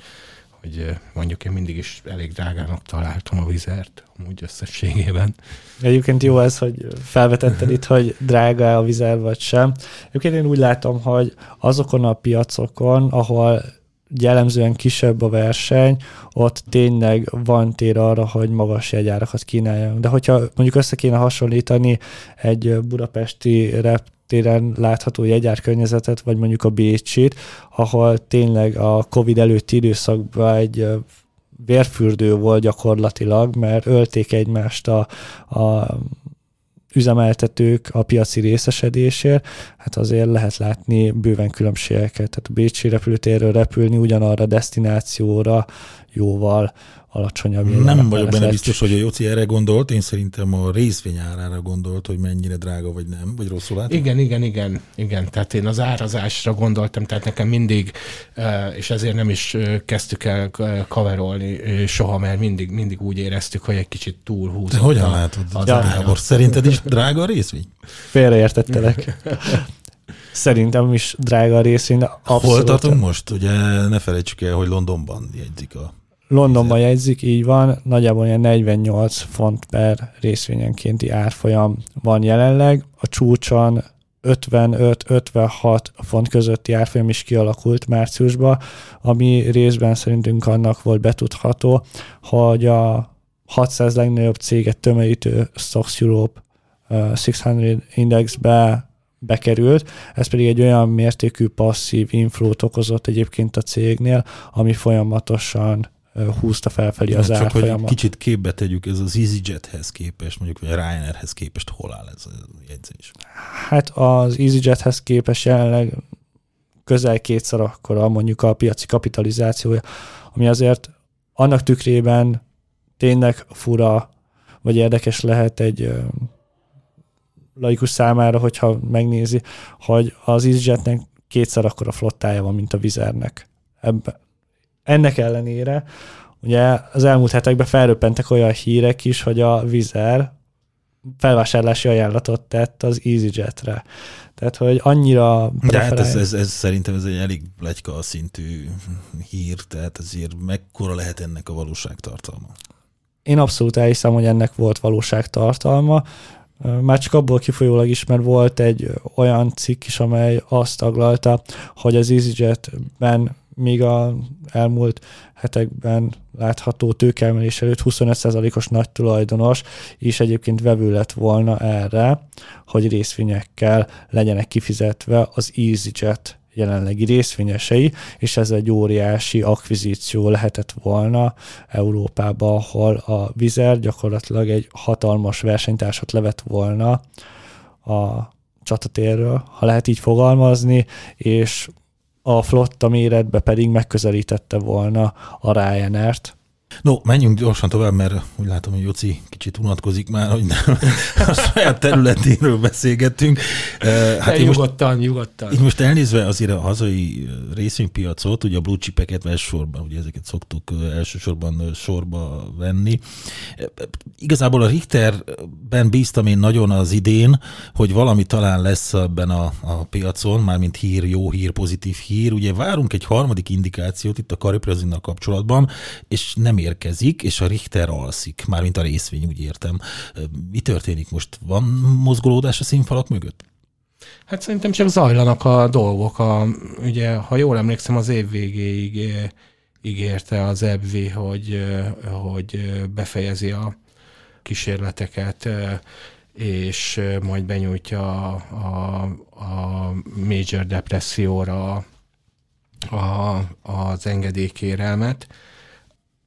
D: hogy mondjuk én mindig is elég drágának találtam a vizert, amúgy összességében.
C: Egyébként jó ez, hogy felvetetted itt, hogy drága a vizer vagy sem. Egyébként én úgy látom, hogy azokon a piacokon, ahol jellemzően kisebb a verseny, ott tényleg van tér arra, hogy magas jegyárakat kínáljunk. De hogyha mondjuk össze kéne hasonlítani egy budapesti reptéren látható jegyárkörnyezetet, vagy mondjuk a Bécsit, ahol tényleg a Covid előtti időszakban egy vérfürdő volt gyakorlatilag, mert ölték egymást a, a üzemeltetők a piaci részesedésért, hát azért lehet látni bőven különbségeket. Tehát a Bécsi repülőtérről repülni ugyanarra a destinációra jóval alacsonyabb.
B: Nem vagyok benne biztos, hogy a Jóci erre gondolt, én szerintem a részvény árára gondolt, hogy mennyire drága vagy nem, vagy rosszul látom?
D: Igen, igen, igen, igen. Tehát én az árazásra gondoltam, tehát nekem mindig, és ezért nem is kezdtük el kaverolni soha, mert mindig, mindig úgy éreztük, hogy egy kicsit túl húzott.
B: De hogyan látod? Az ja. Gábor, szerinted is drága a részvény?
C: Félreértettelek. Szerintem is drága a részvény, de
B: abszolút. Hol tartunk most? Ugye ne felejtsük el, hogy Londonban jegyzik a
C: Londonban jegyzik, így van, nagyjából ilyen 48 font per részvényenkénti árfolyam van jelenleg. A csúcson 55-56 font közötti árfolyam is kialakult márciusban, ami részben szerintünk annak volt betudható, hogy a 600 legnagyobb céget tömörítő Stocks Europe 600 Indexbe bekerült, ez pedig egy olyan mértékű passzív inflót okozott egyébként a cégnél, ami folyamatosan húzta felfelé az Csak
B: hogy kicsit képbe tegyük, ez az EasyJethez képest, mondjuk vagy a Ryanairhez képest hol áll ez a jegyzés?
C: Hát az EasyJethez képest jelenleg közel kétszer akkora mondjuk a piaci kapitalizációja, ami azért annak tükrében tényleg fura, vagy érdekes lehet egy laikus számára, hogyha megnézi, hogy az EasyJetnek kétszer akkora flottája van, mint a Vizernek. Ebbe, ennek ellenére ugye az elmúlt hetekben felröppentek olyan hírek is, hogy a Vizer felvásárlási ajánlatot tett az EasyJetre. Tehát, hogy annyira...
B: De hát ez, ez, ez, szerintem ez egy elég plegyka szintű hír, tehát ezért mekkora lehet ennek a valóságtartalma?
C: Én abszolút elhiszem, hogy ennek volt valóságtartalma. Már csak abból kifolyólag is, mert volt egy olyan cikk is, amely azt taglalta, hogy az EasyJetben még a elmúlt hetekben látható tőkeemelés előtt 25%-os nagy tulajdonos is egyébként vevő lett volna erre, hogy részvényekkel legyenek kifizetve az EasyJet jelenlegi részvényesei, és ez egy óriási akvizíció lehetett volna Európában, ahol a Vizer gyakorlatilag egy hatalmas versenytársat levett volna a csatatérről, ha lehet így fogalmazni, és a flotta méretbe pedig megközelítette volna a Ryanair-t.
B: No, menjünk gyorsan tovább, mert úgy látom, hogy Joci kicsit unatkozik már, hogy nem a saját területéről beszélgettünk.
D: Hát nyugodtan, most, nyugodtan.
B: Így most elnézve azért a hazai részvénypiacot, ugye a blue chipeket elsősorban, ugye ezeket szoktuk elsősorban sorba venni. Igazából a Richterben bíztam én nagyon az idén, hogy valami talán lesz ebben a, a piacon, mármint hír, jó hír, pozitív hír. Ugye várunk egy harmadik indikációt itt a Kariprazinnal kapcsolatban, és nem érkezik, és a Richter alszik, mármint a részvény, úgy értem. Mi történik most? Van mozgolódás a színfalak mögött?
D: Hát szerintem csak zajlanak a dolgok. A, ugye, ha jól emlékszem, az év végéig ígérte az EBV, hogy, hogy befejezi a kísérleteket, és majd benyújtja a, a, a major depresszióra a, az engedélykérelmet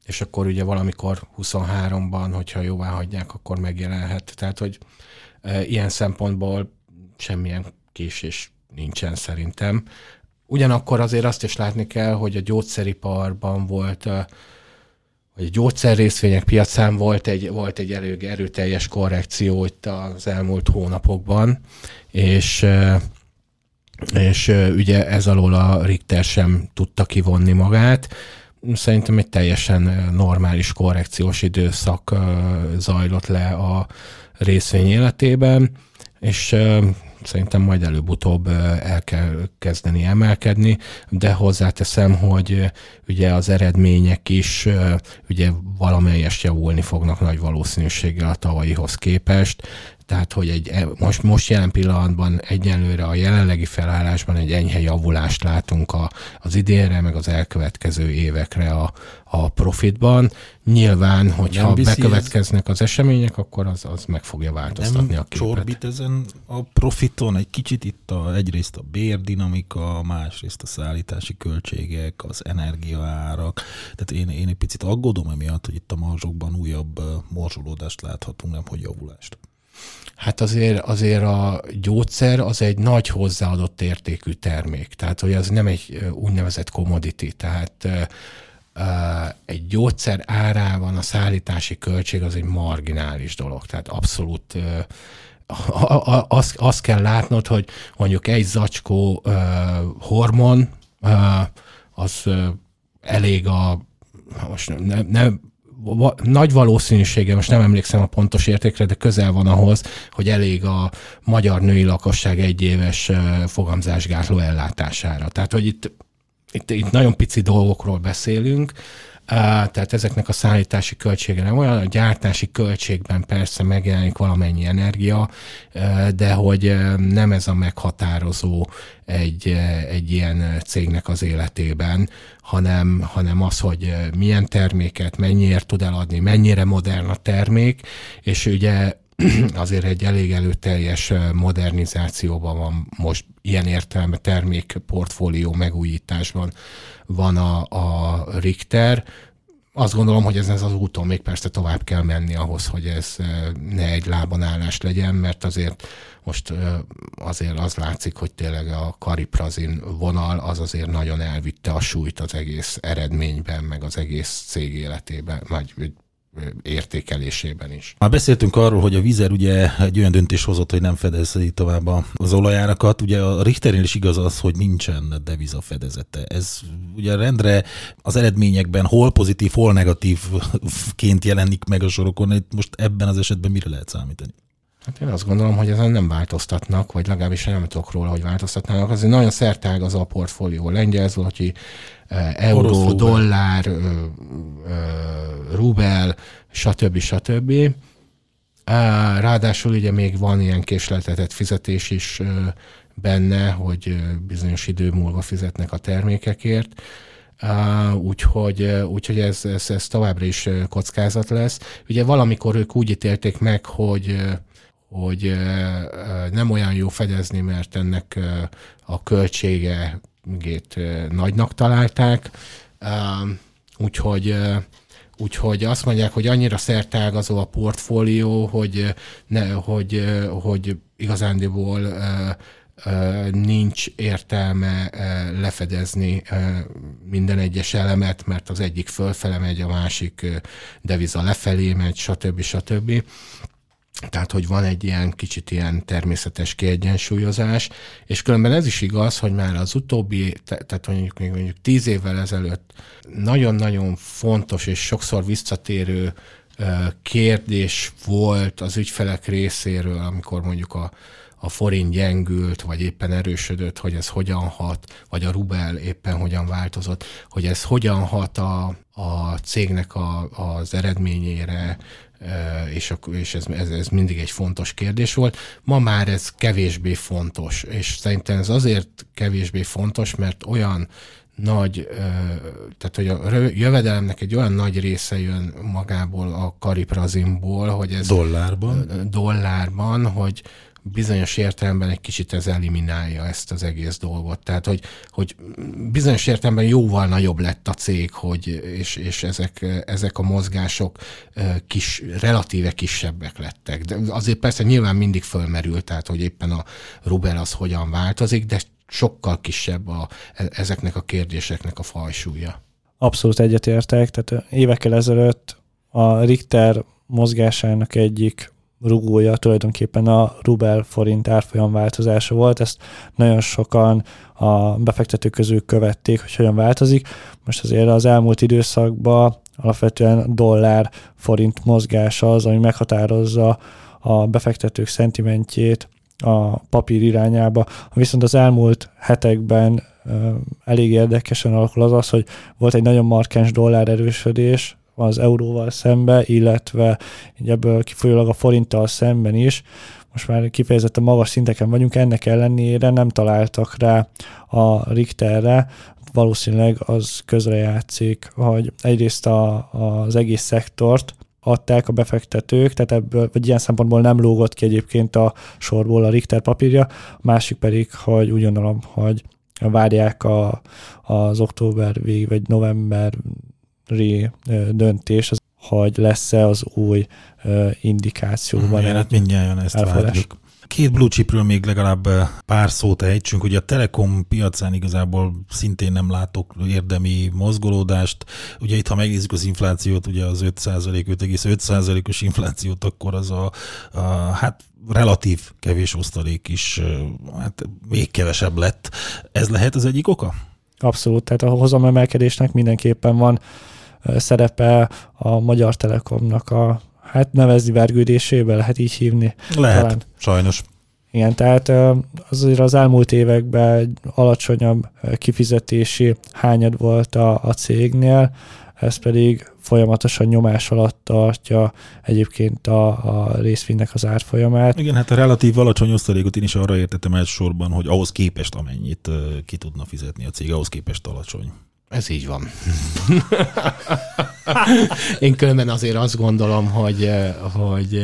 D: és akkor ugye valamikor 23-ban, hogyha jóvá hagyják, akkor megjelenhet. Tehát, hogy e, ilyen szempontból semmilyen késés nincsen szerintem. Ugyanakkor azért azt is látni kell, hogy a gyógyszeriparban volt, e, vagy a gyógyszerrészvények piacán volt egy, volt egy elég erőteljes korrekció itt az elmúlt hónapokban, és e, és ugye ez alól a Richter sem tudta kivonni magát szerintem egy teljesen normális korrekciós időszak zajlott le a részvény életében, és szerintem majd előbb-utóbb el kell kezdeni emelkedni, de hozzáteszem, hogy ugye az eredmények is ugye valamelyest javulni fognak nagy valószínűséggel a tavalyihoz képest, tehát, hogy egy, e, most, most jelen pillanatban egyenlőre a jelenlegi felállásban egy enyhe javulást látunk a, az idénre, meg az elkövetkező évekre a, a profitban. Nyilván, hogyha bekövetkeznek az események, akkor az, az meg fogja változtatni
B: nem
D: a képet.
B: csorbít ezen a profiton egy kicsit itt a, egyrészt a bérdinamika, másrészt a szállítási költségek, az energiaárak. Tehát én, én egy picit aggódom emiatt, hogy itt a marzsokban újabb morzsolódást láthatunk, nem hogy javulást.
D: Hát azért, azért a gyógyszer az egy nagy hozzáadott értékű termék, tehát hogy az nem egy úgynevezett commodity, tehát egy gyógyszer árában a szállítási költség az egy marginális dolog, tehát abszolút azt, azt kell látnod, hogy mondjuk egy zacskó hormon az elég a most nem, nem nagy valószínűsége, most nem emlékszem a pontos értékre, de közel van ahhoz, hogy elég a magyar női lakosság egyéves fogamzásgátló ellátására. Tehát, hogy itt, itt, itt nagyon pici dolgokról beszélünk, tehát ezeknek a szállítási költsége nem olyan, a gyártási költségben persze megjelenik valamennyi energia, de hogy nem ez a meghatározó egy, egy ilyen cégnek az életében, hanem, hanem az, hogy milyen terméket, mennyiért tud eladni, mennyire modern a termék, és ugye azért egy elég előteljes modernizációban van most ilyen értelme termékportfólió megújításban van a, a Richter. Azt gondolom, hogy ez, ez az úton még persze tovább kell menni ahhoz, hogy ez ne egy lában állás legyen, mert azért most azért az látszik, hogy tényleg a kariprazin vonal az azért nagyon elvitte a súlyt az egész eredményben, meg az egész cég életében, vagy értékelésében is.
B: Már beszéltünk arról, hogy a Vizer ugye egy olyan döntés hozott, hogy nem fedezi tovább az olajárakat. Ugye a Richternél is igaz az, hogy nincsen deviza fedezete. Ez ugye rendre az eredményekben hol pozitív, hol negatívként jelenik meg a sorokon. Most ebben az esetben mire lehet számítani?
D: Hát én azt gondolom, hogy ezen nem változtatnak, vagy legalábbis nem tudok róla, hogy változtatnának. Azért nagyon szertág az a portfólió. Lengyel zloty, euró, dollár, rubel, stb. stb. Ráadásul ugye még van ilyen késletetett fizetés is benne, hogy bizonyos idő múlva fizetnek a termékekért. úgyhogy, úgyhogy ez, ez, ez továbbra is kockázat lesz. Ugye valamikor ők úgy ítélték meg, hogy hogy nem olyan jó fedezni, mert ennek a költsége nagynak találták, úgyhogy Úgyhogy azt mondják, hogy annyira szertágazó a portfólió, hogy, ne, hogy, hogy igazándiból nincs értelme lefedezni minden egyes elemet, mert az egyik fölfele megy, a másik deviza lefelé megy, stb. stb. Tehát, hogy van egy ilyen kicsit ilyen természetes kiegyensúlyozás, és különben ez is igaz, hogy már az utóbbi, tehát mondjuk még mondjuk tíz évvel ezelőtt nagyon-nagyon fontos és sokszor visszatérő kérdés volt az ügyfelek részéről, amikor mondjuk a, a forint gyengült, vagy éppen erősödött, hogy ez hogyan hat, vagy a rubel éppen hogyan változott, hogy ez hogyan hat a, a cégnek a, az eredményére, és, és ez, ez, ez mindig egy fontos kérdés volt. Ma már ez kevésbé fontos, és szerintem ez azért kevésbé fontos, mert olyan nagy, tehát hogy a jövedelemnek egy olyan nagy része jön magából a kariprazimból, hogy ez
B: dollárban,
D: dollárban hogy, bizonyos értelemben egy kicsit ez eliminálja ezt az egész dolgot. Tehát, hogy, hogy bizonyos értelemben jóval nagyobb lett a cég, hogy, és, és ezek, ezek a mozgások kis, relatíve kisebbek lettek. De azért persze nyilván mindig fölmerül, tehát, hogy éppen a rubel az hogyan változik, de sokkal kisebb a, e, ezeknek a kérdéseknek a fajsúlya.
C: Abszolút egyetértek, tehát évekkel ezelőtt a Richter mozgásának egyik rugója tulajdonképpen a rubel forint árfolyam változása volt. Ezt nagyon sokan a befektetők közül követték, hogy hogyan változik. Most azért az elmúlt időszakban alapvetően dollár forint mozgása az, ami meghatározza a befektetők szentimentjét a papír irányába. Viszont az elmúlt hetekben elég érdekesen alakul az az, hogy volt egy nagyon markáns dollár erősödés az euróval szembe, illetve ebből kifolyólag a forinttal szemben is. Most már kifejezetten magas szinteken vagyunk, ennek ellenére nem találtak rá a Richterre, valószínűleg az közrejátszik, hogy egyrészt a, az egész szektort adták a befektetők, tehát ebből, vagy ilyen szempontból nem lógott ki egyébként a sorból a Richter papírja, a másik pedig, hogy úgy gondolom, hogy várják a, az október vég, vagy novemberi döntés, hogy lesz-e az új indikációban.
B: Igen, hát mindjárt jön ezt várjuk. Két blue chipről még legalább pár szót ejtsünk. Ugye a Telekom piacán igazából szintén nem látok érdemi mozgolódást. Ugye itt, ha megnézzük az inflációt, ugye az 5% 5,5%-os inflációt, akkor az a, a hát relatív kevés osztalék is hát még kevesebb lett. Ez lehet az egyik oka?
C: Abszolút, tehát a hozamemelkedésnek mindenképpen van szerepe a Magyar Telekomnak a hát nevezni vergődésébe, lehet így hívni.
B: Lehet, talán. sajnos.
C: Igen, tehát azért az elmúlt években alacsonyabb kifizetési hányad volt a, a cégnél, ez pedig folyamatosan nyomás alatt tartja egyébként a, a részvénynek az árfolyamát.
B: Igen, hát a relatív alacsony osztalékot én is arra értettem elsősorban, hogy ahhoz képest amennyit ki tudna fizetni a cég, ahhoz képest alacsony.
D: Ez így van. Én különben azért azt gondolom, hogy, hogy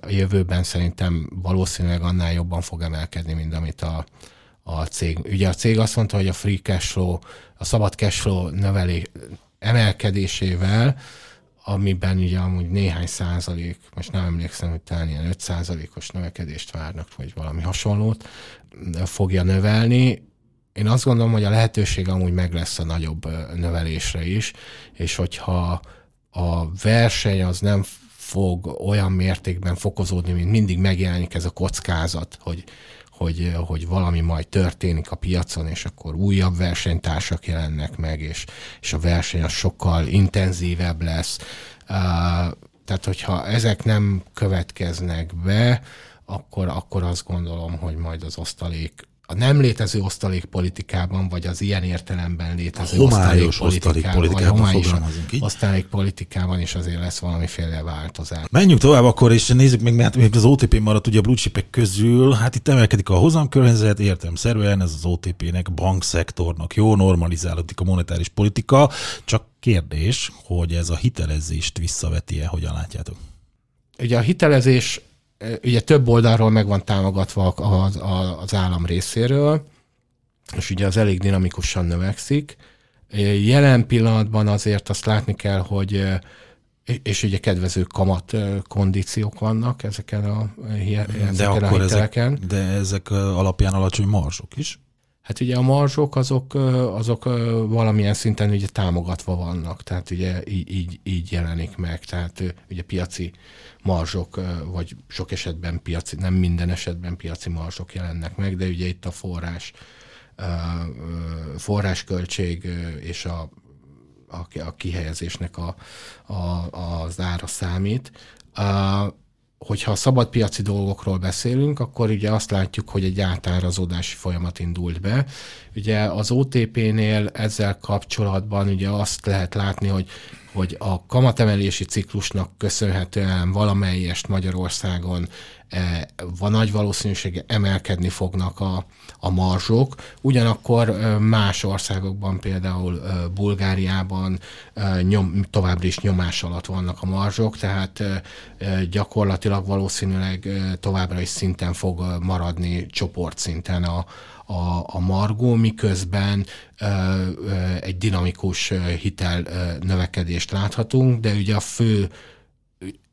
D: a jövőben szerintem valószínűleg annál jobban fog emelkedni, mint amit a, a cég. Ugye a cég azt mondta, hogy a free cash flow, a szabad cash flow növeli, emelkedésével, amiben ugye amúgy néhány százalék, most nem emlékszem, hogy talán ilyen 5 százalékos növekedést várnak, vagy valami hasonlót, fogja növelni én azt gondolom, hogy a lehetőség amúgy meg lesz a nagyobb növelésre is, és hogyha a verseny az nem fog olyan mértékben fokozódni, mint mindig megjelenik ez a kockázat, hogy, hogy, hogy valami majd történik a piacon, és akkor újabb versenytársak jelennek meg, és, és a verseny az sokkal intenzívebb lesz. Tehát, hogyha ezek nem következnek be, akkor, akkor azt gondolom, hogy majd az osztalék a nem létező osztalékpolitikában, vagy az ilyen értelemben létező osztalékpolitikában, vagy homályos osztalékpolitikában is azért lesz valamiféle változás.
B: Menjünk tovább akkor, és nézzük meg, mert még az OTP maradt ugye a blue közül, hát itt emelkedik a hozamkörnyezet, értem szerűen, ez az OTP-nek, bankszektornak jó, normalizálódik a monetáris politika, csak kérdés, hogy ez a hitelezést visszaveti-e, hogyan látjátok?
D: Ugye a hitelezés ugye több oldalról meg van támogatva az, az állam részéről, és ugye az elég dinamikusan növekszik. Jelen pillanatban azért azt látni kell, hogy és ugye kedvező kamat kondíciók vannak ezeken a, ezeken de a akkor hiteleken.
B: Ezek, de ezek alapján alacsony marsok is?
D: Hát ugye a marzsok azok, azok valamilyen szinten ugye támogatva vannak, tehát ugye így, így, így jelenik meg, tehát ugye piaci marzsok, vagy sok esetben piaci, nem minden esetben piaci marzsok jelennek meg, de ugye itt a forrás, forrásköltség és a, a, kihelyezésnek a, a, az ára számít hogyha szabadpiaci dolgokról beszélünk, akkor ugye azt látjuk, hogy egy átárazódási folyamat indult be. Ugye az OTP-nél ezzel kapcsolatban ugye azt lehet látni, hogy hogy a kamatemelési ciklusnak köszönhetően valamelyest Magyarországon e, van nagy valószínűsége emelkedni fognak a, a marzsok, ugyanakkor e, más országokban, például e, Bulgáriában nyom, továbbra is nyomás alatt vannak a marzsok, tehát gyakorlatilag valószínűleg továbbra is szinten fog maradni csoportszinten a, a, a margó, miközben egy dinamikus hitel növekedést láthatunk, de ugye a fő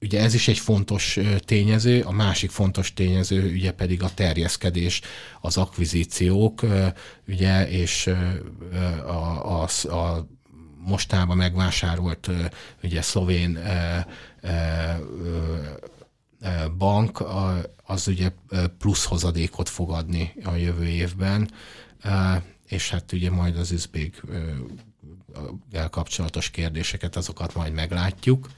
D: ugye ez is egy fontos tényező, a másik fontos tényező ugye pedig a terjeszkedés, az akvizíciók, ugye, és a, a, a mostában megvásárolt ugye szlovén bank az ugye plusz hozadékot fog adni a jövő évben, és hát ugye majd az üzbék kapcsolatos kérdéseket, azokat majd meglátjuk.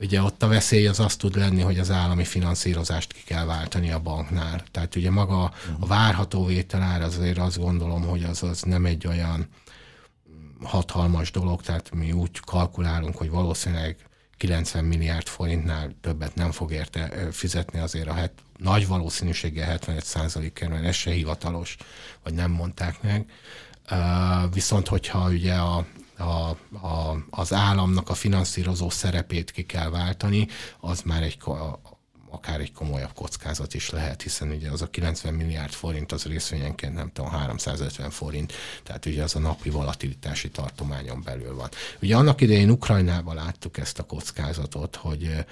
D: Ugye ott a veszély az azt tud lenni, hogy az állami finanszírozást ki kell váltani a banknál. Tehát ugye maga a várható vételár azért azt gondolom, hogy az, az nem egy olyan hatalmas dolog, tehát mi úgy kalkulálunk, hogy valószínűleg 90 milliárd forintnál többet nem fog érte fizetni azért a het, nagy valószínűséggel 75 százalékért, mert ez se hivatalos, vagy nem mondták meg. Viszont hogyha ugye a, a, a, az államnak a finanszírozó szerepét ki kell váltani, az már egy akár egy komolyabb kockázat is lehet, hiszen ugye az a 90 milliárd forint az részvényenként nem tudom, 350 forint, tehát ugye az a napi volatilitási tartományon belül van. Ugye annak idején Ukrajnában láttuk ezt a kockázatot, hogy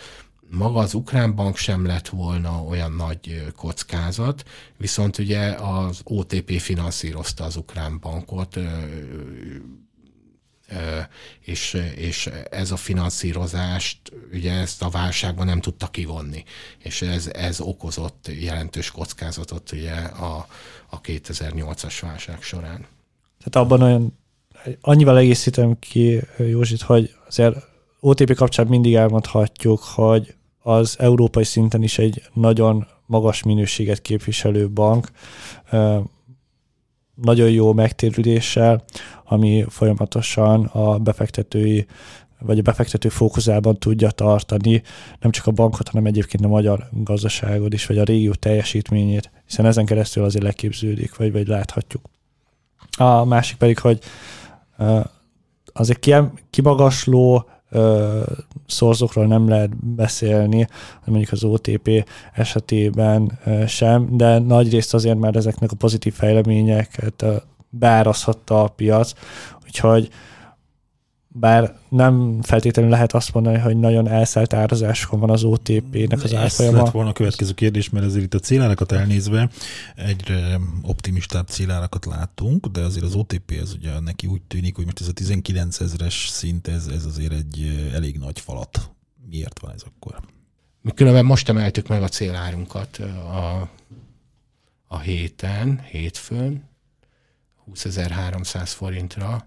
D: maga az ukrán bank sem lett volna olyan nagy kockázat, viszont ugye az OTP finanszírozta az ukrán bankot és, és ez a finanszírozást, ugye ezt a válságban nem tudta kivonni, és ez, ez okozott jelentős kockázatot ugye a, a 2008-as válság során.
C: Tehát abban olyan, annyival egészítem ki Józsit, hogy azért OTP kapcsán mindig elmondhatjuk, hogy az európai szinten is egy nagyon magas minőséget képviselő bank, nagyon jó megtérüléssel, ami folyamatosan a befektetői vagy a befektető fókuszában tudja tartani nem csak a bankot, hanem egyébként a magyar gazdaságot is, vagy a régió teljesítményét, hiszen ezen keresztül azért leképződik, vagy, vagy láthatjuk. A másik pedig, hogy azért kimagasló szorzókról nem lehet beszélni, mondjuk az OTP esetében sem, de nagy részt azért már ezeknek a pozitív fejleményeket beárazhatta a piac, úgyhogy bár nem feltétlenül lehet azt mondani, hogy nagyon elszállt árazásokon van az OTP-nek az árfolyama.
B: Ez lett volna a következő kérdés, mert azért itt a célárakat elnézve egyre optimistább célárakat látunk, de azért az OTP ez ugye neki úgy tűnik, hogy most ez a 19 ezeres szint, ez, ez azért egy elég nagy falat. Miért van ez akkor?
D: Mi különben most emeltük meg a célárunkat a, a héten, hétfőn, 20.300 forintra,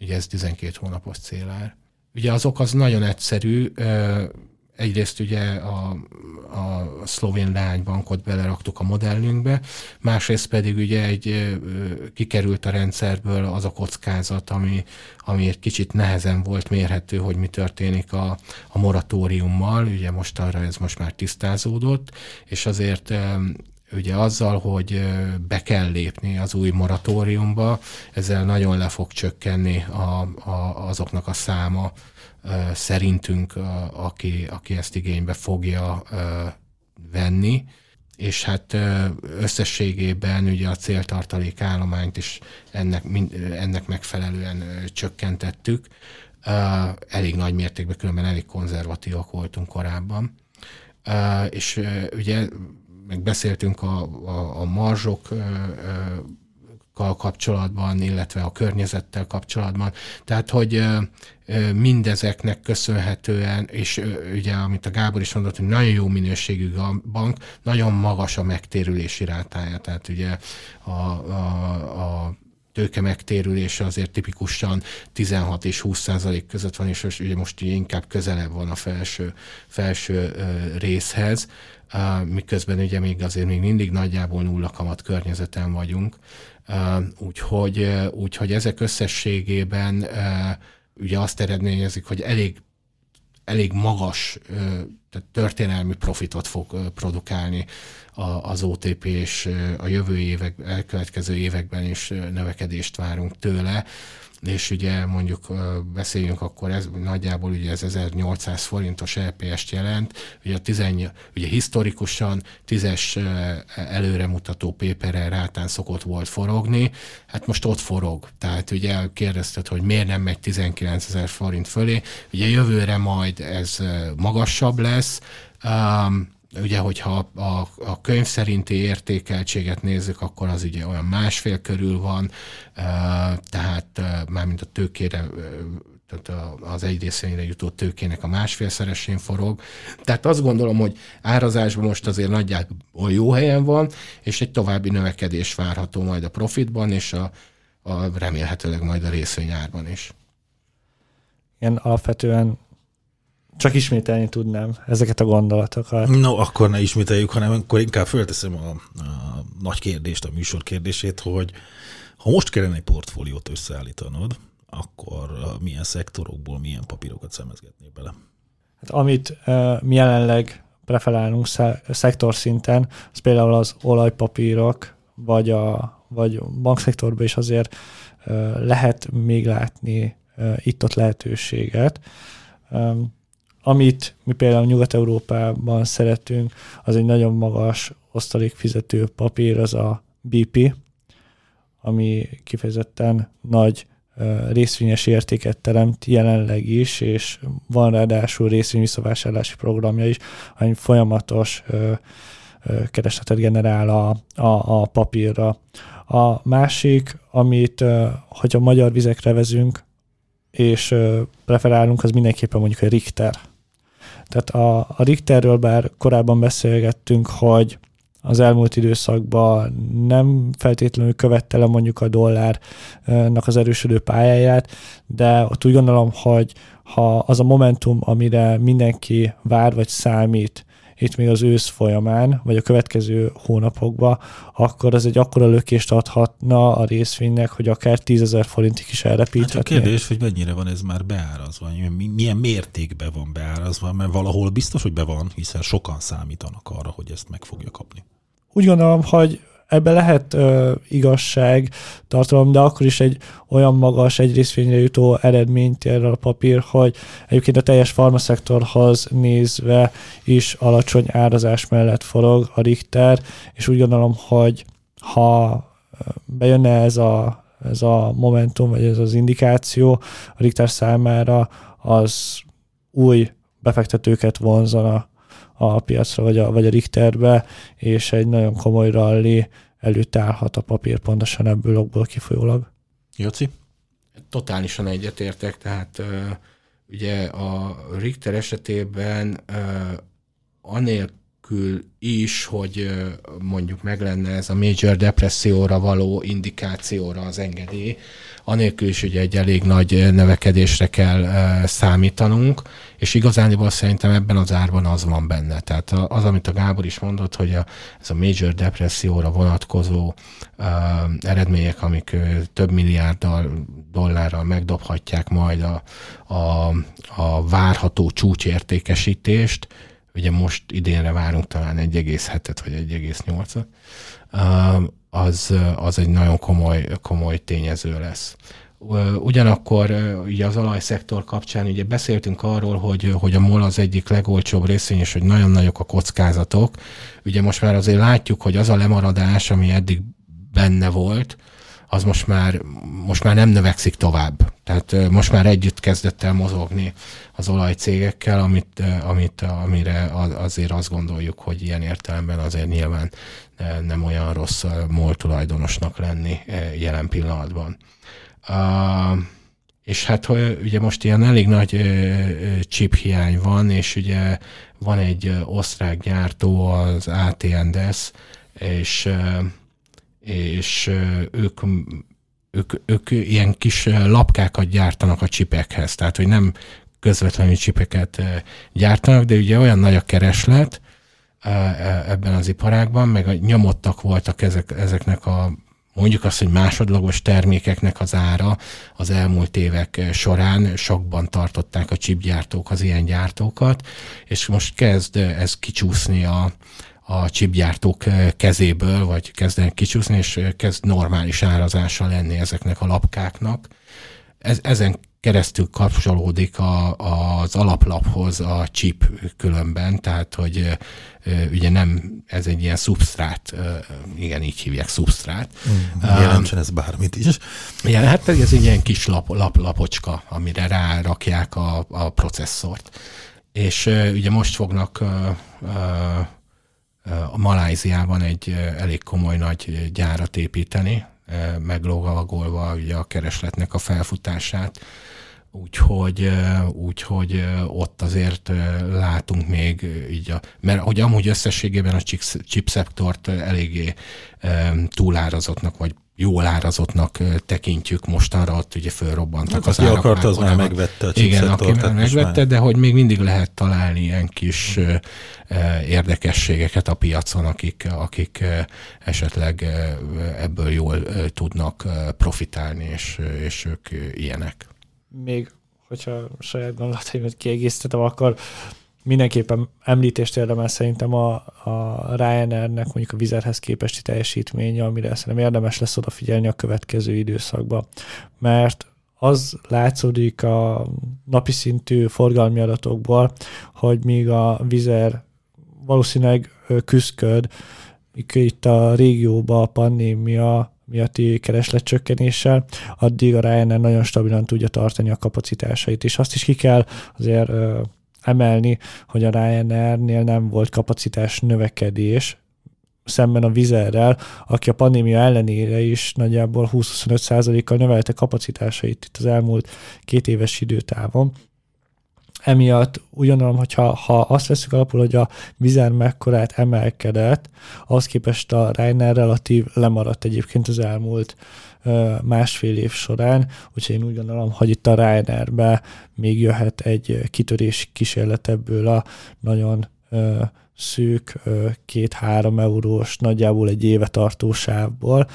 D: ugye ez 12 hónapos célár. Ugye az ok az nagyon egyszerű, egyrészt ugye a, a szlovén leánybankot beleraktuk a modellünkbe, másrészt pedig ugye egy kikerült a rendszerből az a kockázat, ami, ami egy kicsit nehezen volt mérhető, hogy mi történik a, a moratóriummal, ugye most arra ez most már tisztázódott, és azért ugye azzal, hogy be kell lépni az új moratóriumba, ezzel nagyon le fog csökkenni a, a, azoknak a száma szerintünk, aki, aki ezt igénybe fogja venni, és hát összességében ugye a céltartalék állományt is ennek, ennek megfelelően csökkentettük. Elég nagy mértékben, különben elég konzervatívak voltunk korábban. És ugye meg beszéltünk a, a, a marzsokkal kapcsolatban, illetve a környezettel kapcsolatban. Tehát, hogy mindezeknek köszönhetően, és ugye, amit a Gábor is mondott, hogy nagyon jó minőségű bank, nagyon magas a megtérülési rátája. Tehát ugye a, a, a tőke megtérülése azért tipikusan 16 és 20 százalék között van, és ugye most inkább közelebb van a felső, felső részhez miközben ugye még azért még mindig nagyjából nulla kamat környezeten vagyunk. Úgyhogy, úgyhogy ezek összességében ugye azt eredményezik, hogy elég elég magas tehát történelmi profitot fog produkálni az OTP, és a jövő évek, elkövetkező években is növekedést várunk tőle. És ugye mondjuk beszéljünk akkor, ez nagyjából ugye ez 1800 forintos LPS-t jelent, ugye, a tizen, ugye historikusan tízes előremutató péperrel rátán szokott volt forogni, hát most ott forog. Tehát ugye kérdezted, hogy miért nem megy 19 ezer forint fölé, ugye jövőre majd ez magasabb lesz, um, ugye, hogyha a, a könyv szerinti értékeltséget nézzük, akkor az ugye olyan másfél körül van, tehát mármint a tőkére tehát az egy részényre jutó tőkének a másfélszeresén forog. Tehát azt gondolom, hogy árazásban most azért nagyjából jó helyen van, és egy további növekedés várható majd a profitban, és a, a remélhetőleg majd a részvényárban is.
C: Igen, alapvetően csak ismételni tudnám ezeket a gondolatokat.
B: No, akkor ne ismételjük, hanem akkor inkább fölteszem a, a nagy kérdést, a műsor kérdését, hogy ha most kellene egy portfóliót összeállítanod, akkor milyen szektorokból milyen papírokat szemezgetnél bele?
C: Hát amit uh, mi jelenleg preferálunk szektor szinten, az például az olajpapírok, vagy a vagy bankszektorban is azért uh, lehet még látni uh, itt-ott lehetőséget. Um, amit mi például Nyugat-Európában szeretünk, az egy nagyon magas osztalékfizető papír, az a BP, ami kifejezetten nagy részvényes értéket teremt jelenleg is, és van ráadásul részvény visszavásárlási programja is, ami folyamatos keresletet generál a, a, a papírra. A másik, amit, hogyha magyar vizekre vezünk, és preferálunk, az mindenképpen mondjuk a Richter. Tehát a, a Richterről bár korábban beszélgettünk, hogy az elmúlt időszakban nem feltétlenül követte le mondjuk a dollárnak az erősödő pályáját, de ott úgy gondolom, hogy ha az a momentum, amire mindenki vár vagy számít, itt még az ősz folyamán, vagy a következő hónapokban, akkor az egy akkora lökést adhatna a részvénynek, hogy akár 10 ezer forintig is elrepíthetné. Hát
B: a kérdés, hogy mennyire van ez már beárazva, milyen mértékben van beárazva, mert valahol biztos, hogy be van, hiszen sokan számítanak arra, hogy ezt meg fogja kapni.
C: Úgy gondolom, hogy ebbe lehet ö, igazság tartalom, de akkor is egy olyan magas, egy részvényre jutó eredményt ér a papír, hogy egyébként a teljes farmaszektorhoz nézve is alacsony árazás mellett forog a Richter, és úgy gondolom, hogy ha bejönne ez a, ez a momentum, vagy ez az indikáció a Richter számára, az új befektetőket vonzana a piacra, vagy a, vagy a Richterbe, és egy nagyon komoly rally előtt állhat a papír pontosan ebből okból kifolyólag.
B: Joci?
D: Totálisan egyetértek, tehát ugye a Richter esetében uh, anélkül is, hogy mondjuk meg lenne ez a major depresszióra való indikációra az engedély, anélkül is ugye egy elég nagy növekedésre kell számítanunk, és igazániból szerintem ebben az árban az van benne. Tehát az, amit a Gábor is mondott, hogy a, ez a major depresszióra vonatkozó uh, eredmények, amik uh, több milliárddal dollárral megdobhatják majd a, a, a várható csúcsértékesítést, ugye most idénre várunk talán 1,7-et vagy 1,8-at, az, az egy nagyon komoly, komoly tényező lesz. Ugyanakkor ugye az olajszektor kapcsán ugye beszéltünk arról, hogy, hogy a MOL az egyik legolcsóbb részvény, és hogy nagyon nagyok a kockázatok. Ugye most már azért látjuk, hogy az a lemaradás, ami eddig benne volt, az most már, most már nem növekszik tovább. Tehát most már együtt kezdett el mozogni az olajcégekkel, amit, amit, amire azért azt gondoljuk, hogy ilyen értelemben azért nyilván nem olyan rossz MOL tulajdonosnak lenni jelen pillanatban. És hát ugye most ilyen elég nagy chip hiány van, és ugye van egy osztrák gyártó, az AT&S, és, és ők, ők, ők ilyen kis lapkákat gyártanak a csipekhez, tehát hogy nem közvetlenül csipeket gyártanak, de ugye olyan nagy a kereslet e, ebben az iparágban, meg a nyomottak voltak ezek, ezeknek a mondjuk azt, hogy másodlagos termékeknek az ára az elmúlt évek során sokban tartották a chipgyártók az ilyen gyártókat, és most kezd ez kicsúszni a, a chipgyártók kezéből, vagy kezdenek kicsúszni, és kezd normális árazása lenni ezeknek a lapkáknak. Ez, ezen keresztül kapcsolódik a, az alaplaphoz a chip különben, tehát hogy ugye nem, ez egy ilyen substrát, igen, így hívják substrát.
B: Mm, jelentsen ez bármit is.
D: Igen, hát ez egy ilyen kis lap, lap, lapocska, amire rárakják a, a processzort. És ugye most fognak a Maláziában egy elég komoly nagy gyárat építeni, meglógavagolva ugye a keresletnek a felfutását. Úgyhogy, úgyhogy ott azért látunk még így, a, mert hogy amúgy összességében a chip szektort eléggé túlárazottnak, vagy jól árazottnak tekintjük mostanra, ott ugye fölrobbantak
B: hát,
D: az
B: aki árak. akarta, az már megvette a
D: Igen, aki már megvette, már... de hogy még mindig lehet találni ilyen kis érdekességeket a piacon, akik, akik esetleg ebből jól tudnak profitálni, és, és ők ilyenek.
C: Még, hogyha saját gondolataimat kiegészítettem, akkor mindenképpen említést érdemel szerintem a, a Ryanairnek mondjuk a vizerhez képesti teljesítménye, amire szerintem érdemes lesz odafigyelni a következő időszakban. Mert az látszódik a napi szintű forgalmi adatokból, hogy míg a vizer valószínűleg küzdköd, itt a régióban a pandémia miatti keresletcsökkenéssel, addig a Ryanair nagyon stabilan tudja tartani a kapacitásait, és azt is ki kell azért emelni, hogy a Ryanairnél nem volt kapacitás növekedés, szemben a vizerrel, aki a pandémia ellenére is nagyjából 20-25%-kal növelte kapacitásait itt az elmúlt két éves időtávon. Emiatt gondolom, hogyha ha azt veszük alapul, hogy a vizer mekkorát emelkedett, ahhoz képest a Ryanair relatív lemaradt egyébként az elmúlt másfél év során, úgyhogy én úgy gondolom, hogy itt a Ryanairbe még jöhet egy kitörés kísérlet ebből a nagyon szűk, két-három eurós, nagyjából egy éve tartó sávból,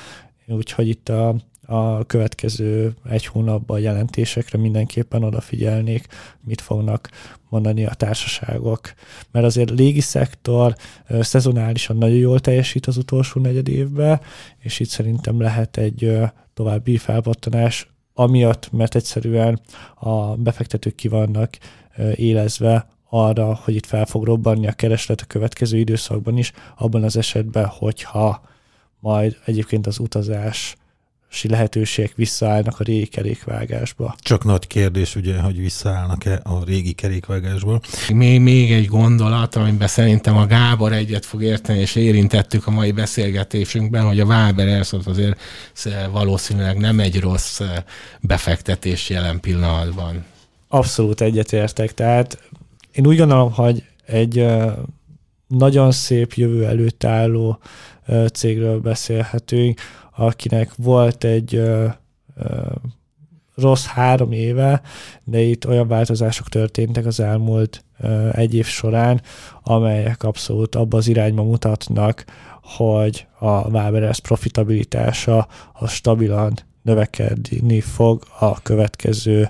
C: úgyhogy itt a, a következő egy hónapban a jelentésekre mindenképpen odafigyelnék, mit fognak mondani a társaságok. Mert azért légi szektor szezonálisan nagyon jól teljesít az utolsó negyed évben, és itt szerintem lehet egy további felpattanás, amiatt, mert egyszerűen a befektetők ki vannak élezve arra, hogy itt fel fog robbanni a kereslet a következő időszakban is, abban az esetben, hogyha majd egyébként az utazás lehetőségek visszaállnak a régi kerékvágásba.
B: Csak nagy kérdés ugye, hogy visszaállnak-e a régi kerékvágásból.
D: Még, még egy gondolat, amiben szerintem a Gábor egyet fog érteni, és érintettük a mai beszélgetésünkben, hogy a Waber Airsoft azért valószínűleg nem egy rossz eh, befektetés jelen pillanatban.
C: Abszolút egyetértek. Tehát én úgy gondolom, hogy egy eh, nagyon szép jövő előtt álló eh, cégről beszélhetünk, akinek volt egy ö, ö, rossz három éve, de itt olyan változások történtek az elmúlt ö, egy év során, amelyek abszolút abba az irányba mutatnak, hogy a Waberers profitabilitása a stabilan növekedni fog a következő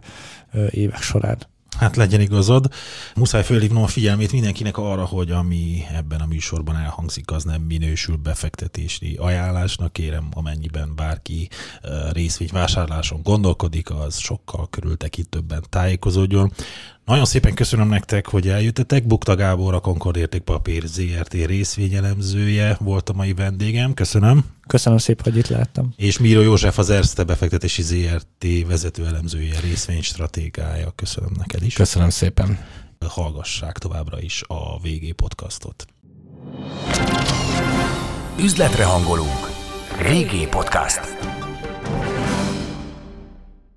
C: évek során.
B: Hát legyen igazad. Muszáj fölhívnom a figyelmét mindenkinek arra, hogy ami ebben a műsorban elhangzik, az nem minősül befektetési ajánlásnak. Kérem, amennyiben bárki részvényvásárláson gondolkodik, az sokkal körültekintőbben tájékozódjon. Nagyon szépen köszönöm nektek, hogy eljöttetek. Bukta Gábor, a Concord Értékpapír ZRT részvényelemzője volt a mai vendégem. Köszönöm.
C: Köszönöm szépen, hogy itt láttam.
B: És Míró József, az Erste befektetési ZRT vezető elemzője, részvénystratégája. Köszönöm neked is.
D: Köszönöm szépen.
B: Hallgassák továbbra is a VG podcastot.
A: Üzletre hangolunk. VG podcast.